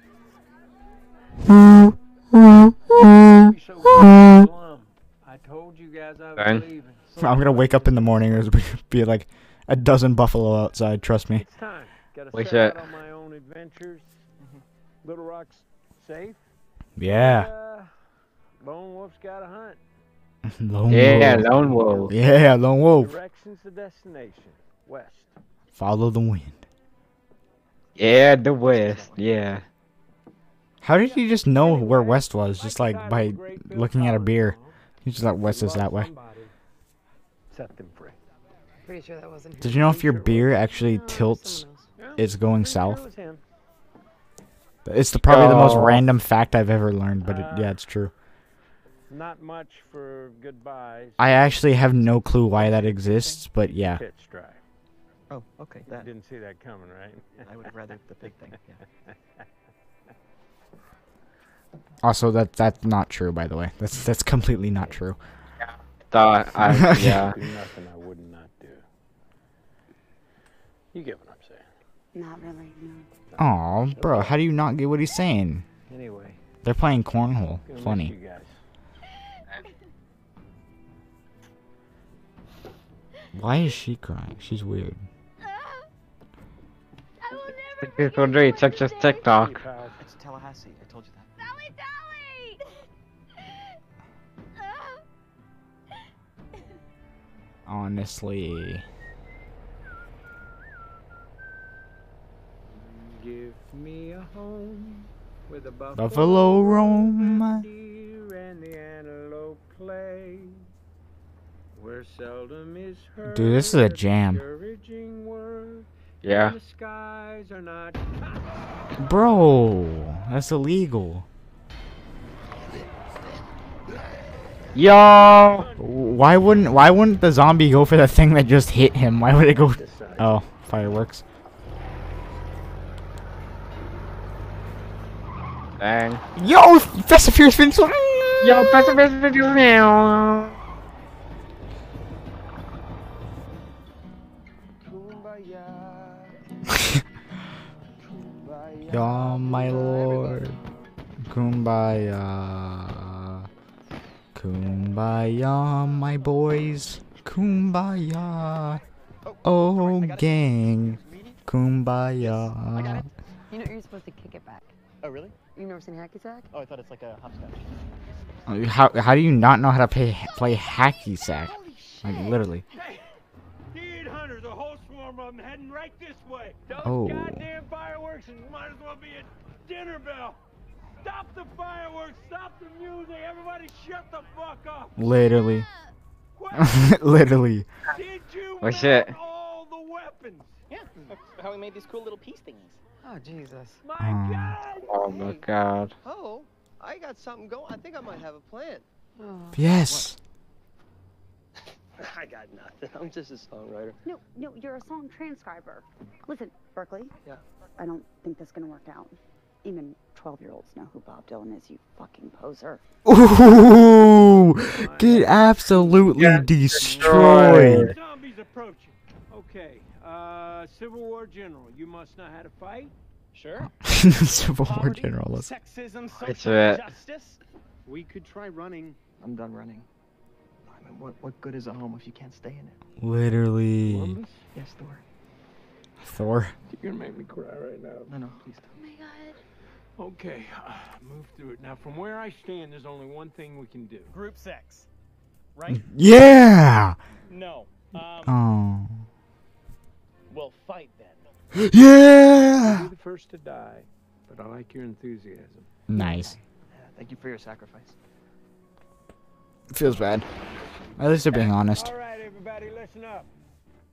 I told you guys I was Fine. leaving. I'm gonna wake up in the morning. There's gonna be like a dozen buffalo outside. Trust me. It's time. Little Rock's safe. Yeah. Uh, Lone Wolf's got a hunt. Lone Yeah, wolf. lone wolf. Yeah, lone wolf. Direction's the destination. West. Follow the wind. Yeah, the West. Yeah. How did he just know where west was? Just like by looking at a beer. He's just like west is that way. Set them free. Pretty sure that wasn't. Did you know if your beer actually tilts, it's going south? It's the probably the most Oh. random fact I've ever learned, but it, uh, yeah, it's true. Not much for goodbyes. I actually have no clue why that exists, but yeah. Pitch dry. Oh, okay. That Didn't see that coming, right? I would rather the big thing. Yeah. Also, that that's not true, by the way. That's that's completely not true. Thought I yeah. Do nothing I would not do. You get what I'm saying. Not really, no. Aw, bro, how do you not get what he's saying? Anyway. They're playing cornhole. gonna miss Funny. you guys. Why is she crying? She's weird. People do check just TikTok. It's Tallahassee. I told you that. Sally Sally! Honestly. Give me a home with a buffalo, Buffalo roam. deer and the antelope play. Where seldom is heard Dude, this is a jam. Yeah. The skies are not Bro, that's illegal. Yo! Why wouldn't why wouldn't the zombie go for the thing that just hit him? Why would it go Oh, fireworks. Dang. Yo, Fast and Furious Vince. Yo, Fast and Furious videos now. Ya, my lord. Kumbaya. Kumbaya, my boys. Kumbaya. Oh, gang. Kumbaya. You know you're supposed to kick it back. Oh, really? You've never seen hacky sack? Oh, I thought it's like a hopscotch. Uh, How how do you not know how to play play hacky sack? Like literally. Deer hunters, a whole swarm of them heading right this way. Those Oh. goddamn fireworks and might as well be a dinner bell. Stop the fireworks, stop the music, everybody shut the fuck up. Literally. literally. Did you Oh shit. all the weapons? Yeah, that's how we made these cool little peace thingies. Oh, Jesus. Um, Oh my god. Oh, I got something going. I think I might have a plan. yes. I got nothing. I'm just a songwriter. No, no, you're a song transcriber. Listen, Berkeley. Yeah. I don't think this is gonna work out. Even 12 year olds know who Bob Dylan is, you fucking poser. Ooh, get absolutely destroyed. Zombies approaching. Okay, uh, Civil War General, you must know how to fight? Sure. Civil War general. let's- Sexism, It's social it. justice. We could try running. I'm done running. I mean, what, what good is a home if you can't stay in it? Literally. Columbus? Yes, Thor. Thor. You're gonna make me cry right now. No, no, please don't. Oh my god. Okay, uh, move through it. Now, from where I stand, there's only one thing we can do. Group sex. Right? Yeah. No. Um, Oh. We'll fight then. Yeah. You're the first to die, but I like your enthusiasm. Nice. Thank you for your sacrifice. Feels bad. At least they're being honest. All right, everybody, listen up.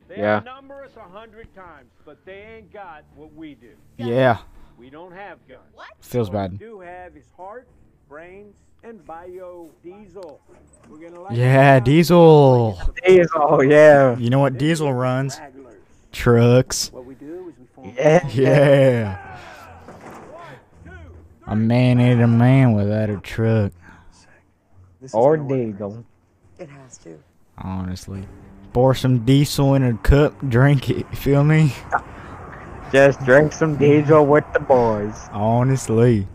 They Yeah. outnumber us a hundred times, but they ain't got what we do. Yeah. We don't have guns. What? Feels What bad. we do have is heart, brains, and biodiesel. We're gonna like Yeah, Diesel. Diesel, yeah. You know what Diesel runs? Trucks. What we do is we form Yeah. Yeah. A man ain't a man without a truck. Or diesel. It has to. Honestly. Pour some diesel in a cup, drink it. You feel me? Just drink some diesel with the boys. Honestly.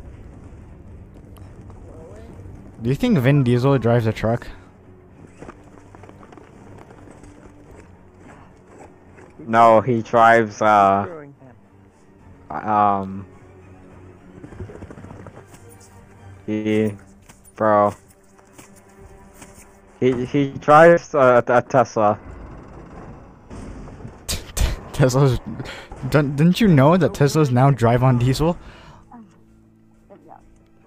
Do you think Vin Diesel drives a truck? No, he drives, uh, um, he, bro, he, he drives uh, a Tesla. Tesla's. Didn't you know that Teslas now drive on diesel?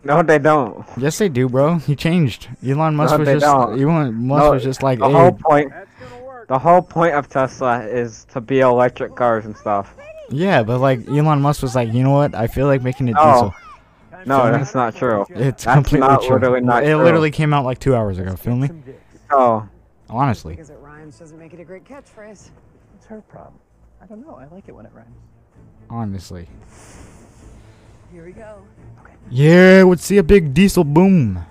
No, they don't. Yes, they do, bro. He changed. Elon Musk No, was just. don't. Elon Musk No, was just like, the hey, whole point. The whole point of Tesla is to be electric cars and stuff. yeah, but like Elon Musk was like, you know what? I feel like making it No. Oh. diesel. No, Feel that's not true. It's That's completely not true. literally not it true. literally came out like two hours ago. Feel me? Oh. Honestly. Because it rhymes doesn't make it a great catchphrase. It's her problem. I don't know. I like it when it rhymes. Honestly. Here we go. Okay. Yeah, would see a big diesel boom.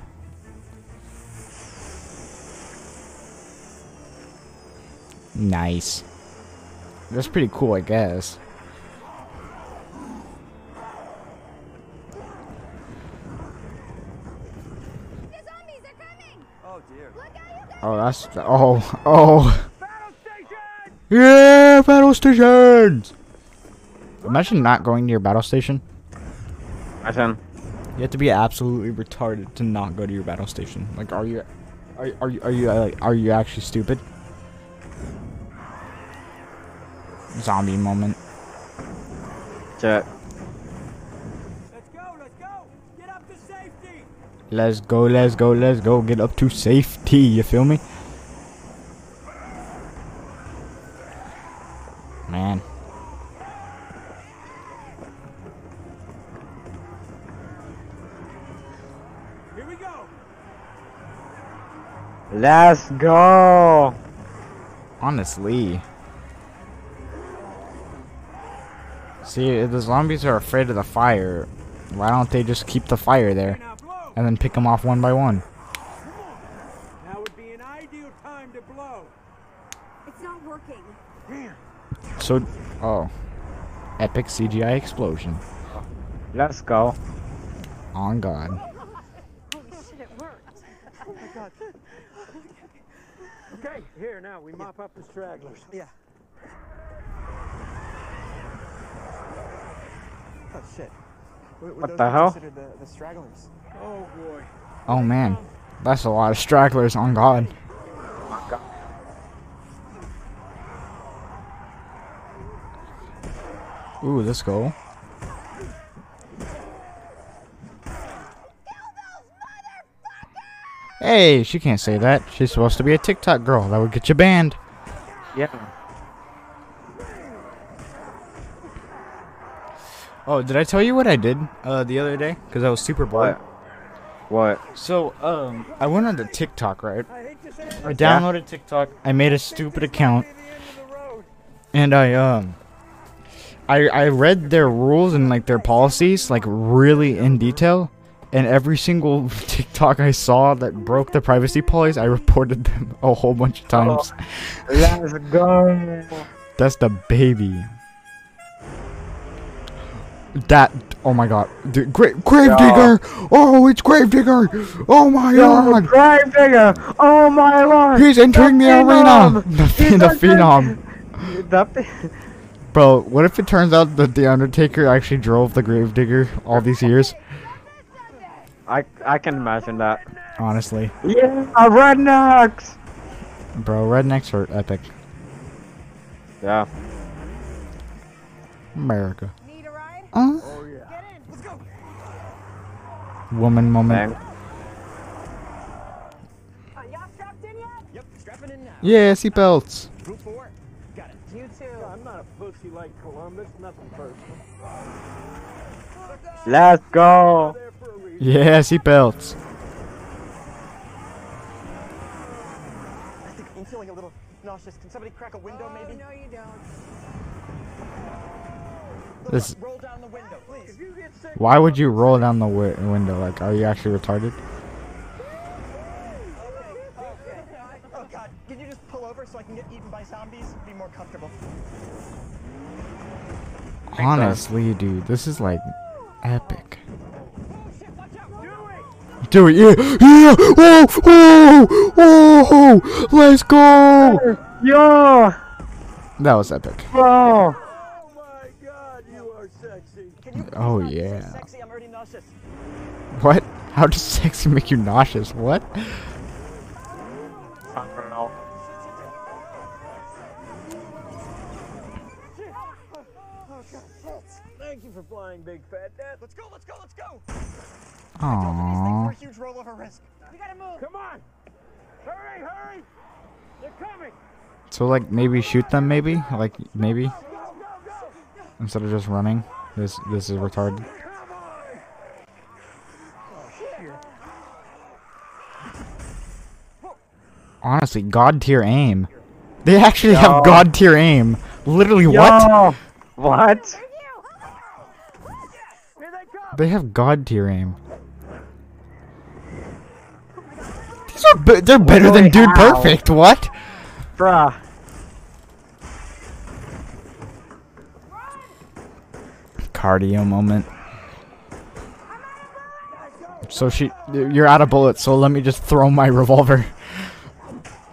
Nice. That's pretty cool, I guess. Oh dear. Oh, that's oh oh. Yeah, battle stations. Imagine not going to your battle station. Imagine. You have to be absolutely retarded to not go to your battle station. Like, are you, are are you are you like are you actually stupid? Zombie moment. Check. Let's go, let's go, let's go. Get up to safety. You feel me? Man. Here we go! Let's go. Honestly. See, if the zombies are afraid of the fire, why don't they just keep the fire there? And then pick them off one by one? Now would be an ideal time to blow. It's not working. So, oh. Epic CGI explosion. Let's go. On God. Holy shit, it worked. Oh my god. Okay, here now we mop up the stragglers. Yeah. Oh shit. Were, were What the hell? The, the stragglers. Oh boy. Oh man. That's a lot of stragglers, on God. Ooh, let's go. Hey, she can't say that. She's supposed to be a TikTok girl. That would get you banned. Yeah. Oh, did I tell you what I did uh, the other day? Because I was super bored. What? So, um, I went on to TikTok, right? I downloaded TikTok. I made a stupid account, and I um, I I read their rules and like their policies like really in detail. And every single TikTok I saw that broke the privacy policies, I reported them a whole bunch of times. Let's go. That's the baby. That oh my god, Dude, Gra- Gravedigger! Oh, it's Gravedigger! Oh, oh my god! Gravedigger! Oh my lord! He's entering the, arena! Phenom! The, the phenom. The Bro, what if it turns out that the Undertaker actually drove the Gravedigger all these years? I I can imagine that. Honestly, Yeah, rednecks. bro, rednecks are epic. Yeah. America. Uh? Woman moment. Yep, strapping in. Yeah, seatbelts. Group four. Got it. You too. I'm not a pussy like Columbus. Nothing personal. Let's go. Yeah, seatbelts. I think I'm feeling a little nauseous. Can somebody crack a window, maybe? No, you don't. This. Roll down the window, please. Why would you roll down the wi- window? Like, are you actually retarded? Oh god, can you just pull over so I can get eaten by zombies? Be more comfortable. Honestly, dude, this is like epic. Oh, Do it, yeah, yeah, oh, oh, oh, let's go! Yo! That was epic. Bro! Oh yeah. Sexy, I'm already nauseous. What? How does sexy make you nauseous? What? I don't know. Thank you for flying, big fat dad. Let's go, let's go, let's go! Aww. We're a huge rollover risk. We gotta move. Come on. Hurry, hurry. They're coming. So like maybe shoot them maybe? Like maybe? Instead of just running. This this is retarded. Honestly, god tier aim. They actually Yo. have god tier aim. Literally what? Yo! What? They have god tier aim. These are be- they're better than Dude how? Perfect. What? Bruh. Cardio moment. So she, you're out of bullets. So let me just throw my revolver.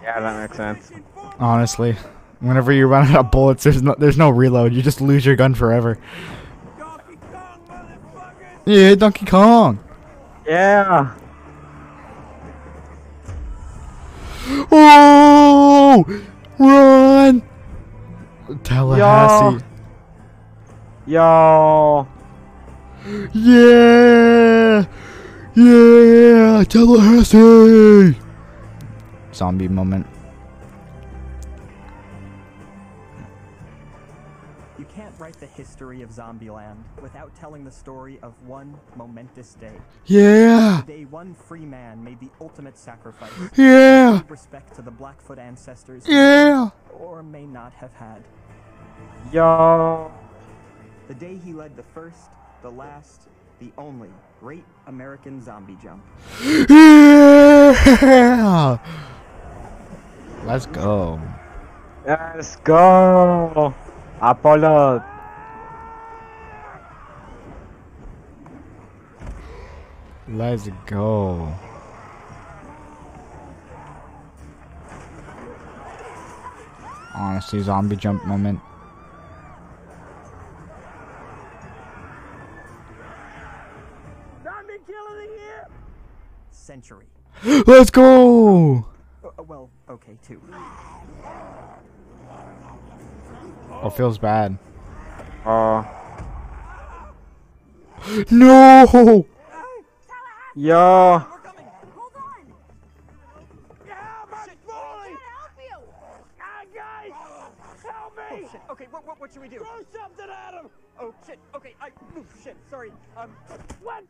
Yeah, that makes sense. Honestly, Whenever you run out of bullets, there's no there's no reload. You just lose your gun forever. Yeah, Donkey Kong. Yeah. Oh, run! Tallahassee. Yo. Yeah, yeah, Tallahassee. Zombie moment. You can't write the history of Zombieland without telling the story of one momentous day. Yeah. The day one free man made the ultimate sacrifice. Yeah. Deep respect to the Blackfoot ancestors. Yeah. Or may not have had. Yo. The day he led the first, the last, the only great American zombie jump. Yeah. Let's go. Let's go. Apollo. Let's go. Honestly, zombie jump moment. Let's go. Uh, uh, well, okay, too. Oh, feels bad. Oh. No. Yo. Oh shit. Okay, what, what, what should we do? Throw something at him. Oh shit. Okay, I. Oh shit. Sorry. Um. What?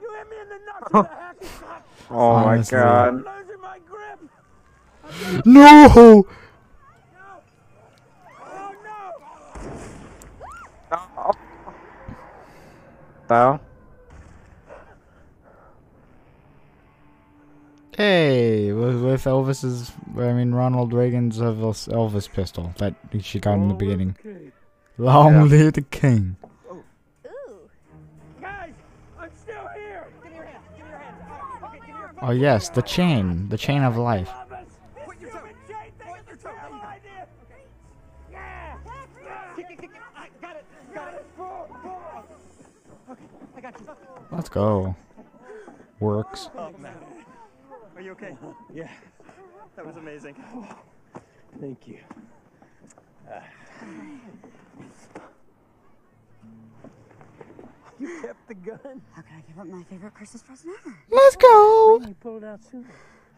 You hit me in the nuts with a hacky sack. Oh my god. I'm losing my grip. No. Oh no. Though. Hey, with, with Elvis's, I mean Ronald Reagan's Elvis, Elvis pistol that she got in the beginning. Long Yeah. live the king. Oh yes, the chain, the chain of life. Let's go. Works. Oh man. Are you okay? Yeah. That was amazing. Thank you. Uh, You kept the gun. How could I give up my favorite Christmas present ever? Let's go. You pulled out sooner.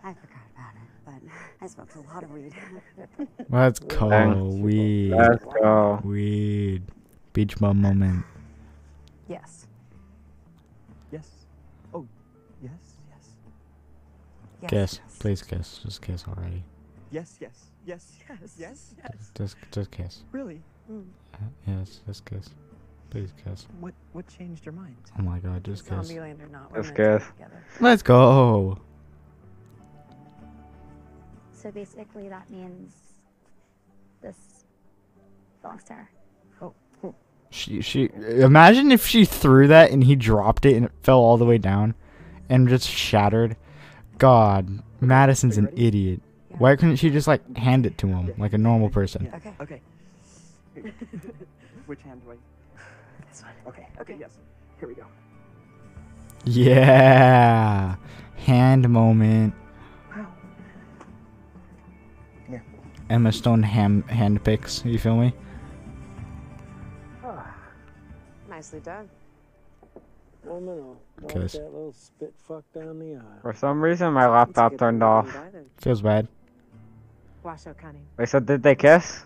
I forgot about it, but I smoked a lot of weed. Let's go. Weed. Let's go. Weed. Beach bum moment. Yes. Yes. Oh, yes, yes. Yes, Kiss. Please kiss. Just kiss already. Yes, yes, yes, yes, yes, yes. Just, just kiss. Really? Mm. Uh, yes, just kiss. Please kiss. What what changed your mind? Oh my god, just kiss. Zombieland or not, we're Let's meant to be kiss. together. Let's go. So basically, that means this belongs to her. Oh. She, she. Imagine if she threw that and he dropped it and it fell all the way down, and just shattered. God, Madison's an idiot. Why couldn't she just like hand it to him like a normal person? Okay. Okay. Which hand do I? This one. Okay. Okay. Yes. Here we go. Yeah, hand moment. Here. Emma Stone ham hand picks. You feel me? Ah. Nicely done. One minute. That little spit fuck down the aisle. For some reason, my laptop turned off. Feels bad. Washo cunning. Wait, so did they kiss?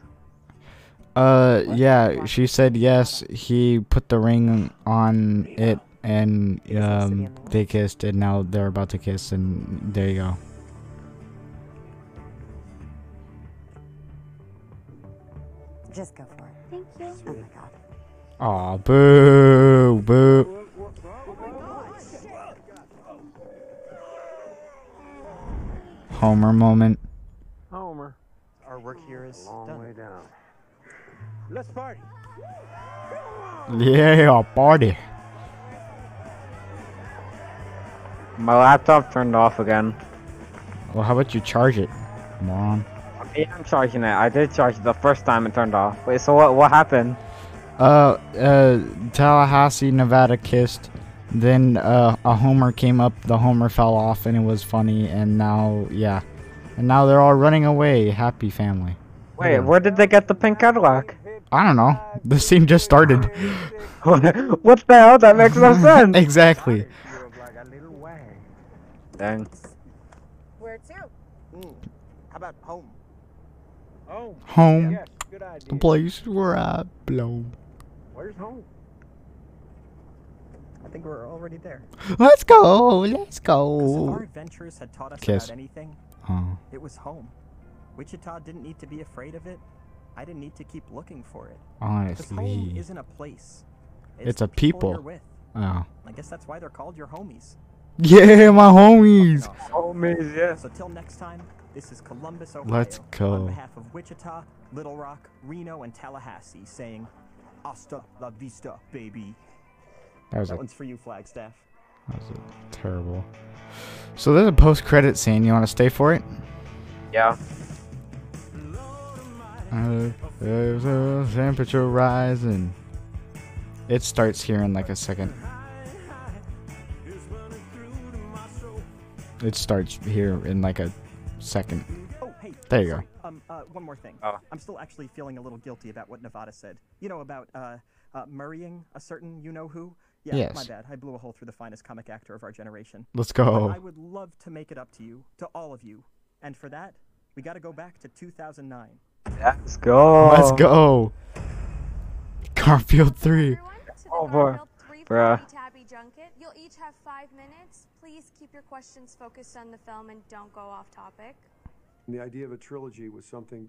Uh, yeah. She said yes. He put the ring on it, and um, they kissed, and now they're about to kiss, and there you go. Just go for it. Thank you. Oh my god. Aw, boo, boo. Homer moment. Homer. Our work here is Long done. way down. Let's party. Yeah, party. My laptop turned off again. Well, how about you charge it, moron? Yeah, I'm charging it. I did charge it the first time it turned off. Wait, so what? What happened? Uh, uh, Tallahassee, Nevada kissed. Then uh, a Homer came up. The Homer fell off, and it was funny. And now, yeah, and now they're all running away. Happy family. Wait, where did they get the pink Cadillac? I don't know. The scene just started. what the hell? That makes no sense. exactly. Dang. Where to? Mm. How about home? Home. Home. Yes, good idea. The place where I belong. Where's home? I think we're already there. Let's go. Let's 'Cause if go. our adventures had taught us Kiss. about anything, Oh. it was home. Wichita didn't need to be afraid of it. I didn't need to keep looking for it. 'Cause home Honestly. isn't a place. It's the a people. you're with. Oh. I guess that's why they're called your homies. Yeah, my homies. Homies, yeah. So till next time, this is Columbus, Ohio. Let's go. On behalf of Wichita, Little Rock, Reno, and Tallahassee, saying, "Hasta la vista, baby." That was that a- one's for you, Flagstaff. That was a terrible. So there's a post-credit scene. You want to stay for it? Yeah. Uh, there's a temperature rising. It starts here in like a second. It starts here in like a second. Oh, hey. There you sorry, go. Um, uh, one more thing. Oh. I'm still actually feeling a little guilty about what Nevada said. You know about uh, uh, murraying a certain you know who. Yeah, my Yes. bad. I blew a hole through the finest comic actor of our generation. Let's But go. I would love to make it up to you, to all of you, and for that, we got to go back to 2009. Let's go. Let's go. Garfield 3. Oh, boy. Bruh. Tabby Junket. You'll each have five minutes. Please keep your questions focused on the film and don't go off topic. And the idea of a trilogy was something,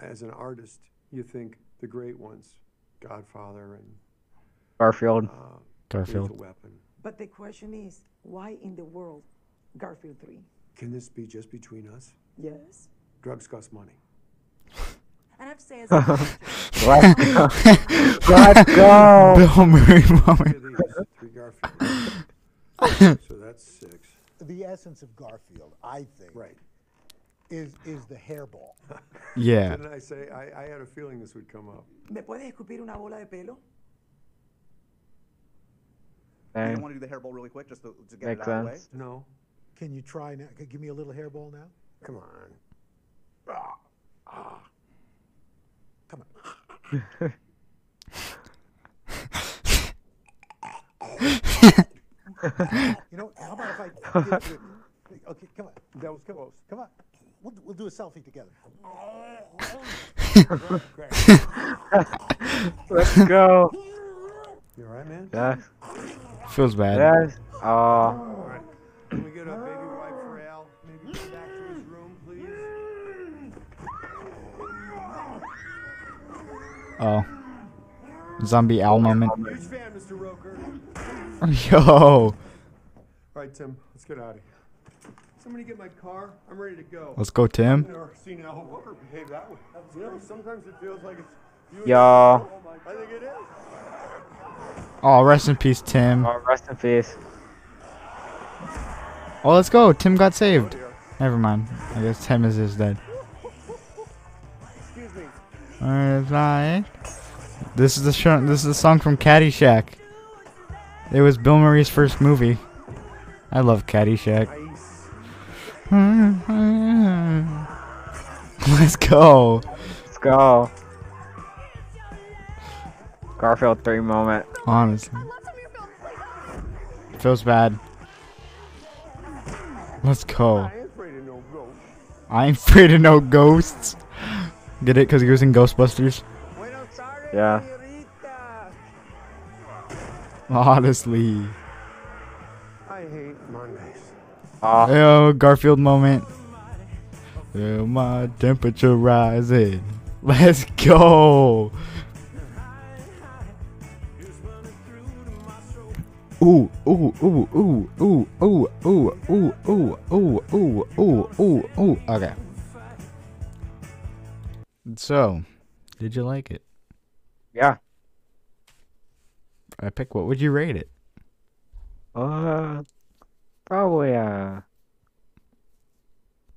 as an artist, you think the great ones, Godfather and Garfield. Uh, Garfield. Weapon. But the question is, why in the world Garfield 3? Can this be just between us? Yes. Drugs cost money. And I've said Let's go. Let's go. Bill Murray moment. So that's six. The essence of Garfield, I think, Right. is is the hairball. Yeah. Didn't I say I, I had a feeling this would come up? ¿Me puedes escupir una bola de pelo? You Dang. don't want to do the hairball really quick just to, to get Makes it out of the way? No. Can you try now? Can, give me a little hairball now. Come on. Ah. Come on. you know, how about if I give you, okay, come on. That was close. Come on. We'll, we'll do a selfie together. Let's go. You alright, man? Yes. Feels bad. Yes. Oh. Alright. Can we get a baby Oh. Zombie owl moment. Fan, Yo. Alright, Tim, let's get out of here. Somebody get my car. I'm ready to go. Let's go, Tim. I've never seen Al Roker behave that way. You know, sometimes it feels like it's you and Yo. I think it is. Oh, rest in peace, Tim. Oh, rest in peace. Oh, let's go. Tim got saved. Never mind. I guess Tim is is dead. Excuse me. Alright. This is the show. This is the song from Caddyshack. It was Bill Murray's first movie. I love Caddyshack. Let's go. Let's go. Garfield 3 moment. Honestly. Feels bad. Let's go. I ain't afraid of no ghosts. Get it? Because he was in Ghostbusters? Yeah. Honestly. I hate Mondays. Oh. Yo, Garfield moment. Feel my temperature rising. Let's go. Ooh, ooh, ooh, ooh, ooh, ooh, ooh, ooh, ooh, ooh, ooh, ooh, ooh, ooh. Okay. So, did you like it? Yeah. I pick. What would you rate it? Uh, probably uh,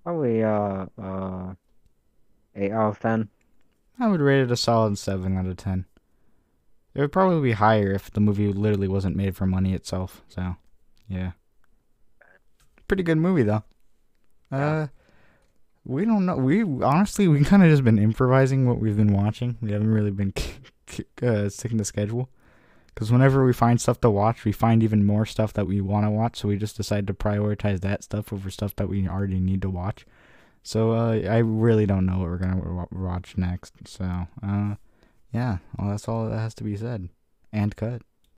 probably uh uh Eight out of ten. I would rate it a solid seven out of ten. It would probably be higher if the movie literally wasn't made for money itself. So, yeah, pretty good movie though. Uh, we don't know. We honestly we kind of just been improvising what we've been watching. We haven't really been uh, sticking to schedule. Because whenever we find stuff to watch, we find even more stuff that we want to watch. So we just decide to prioritize that stuff over stuff that we already need to watch. So uh, I really don't know what we're gonna wa- watch next. So uh, yeah, well that's all that has to be said and cut.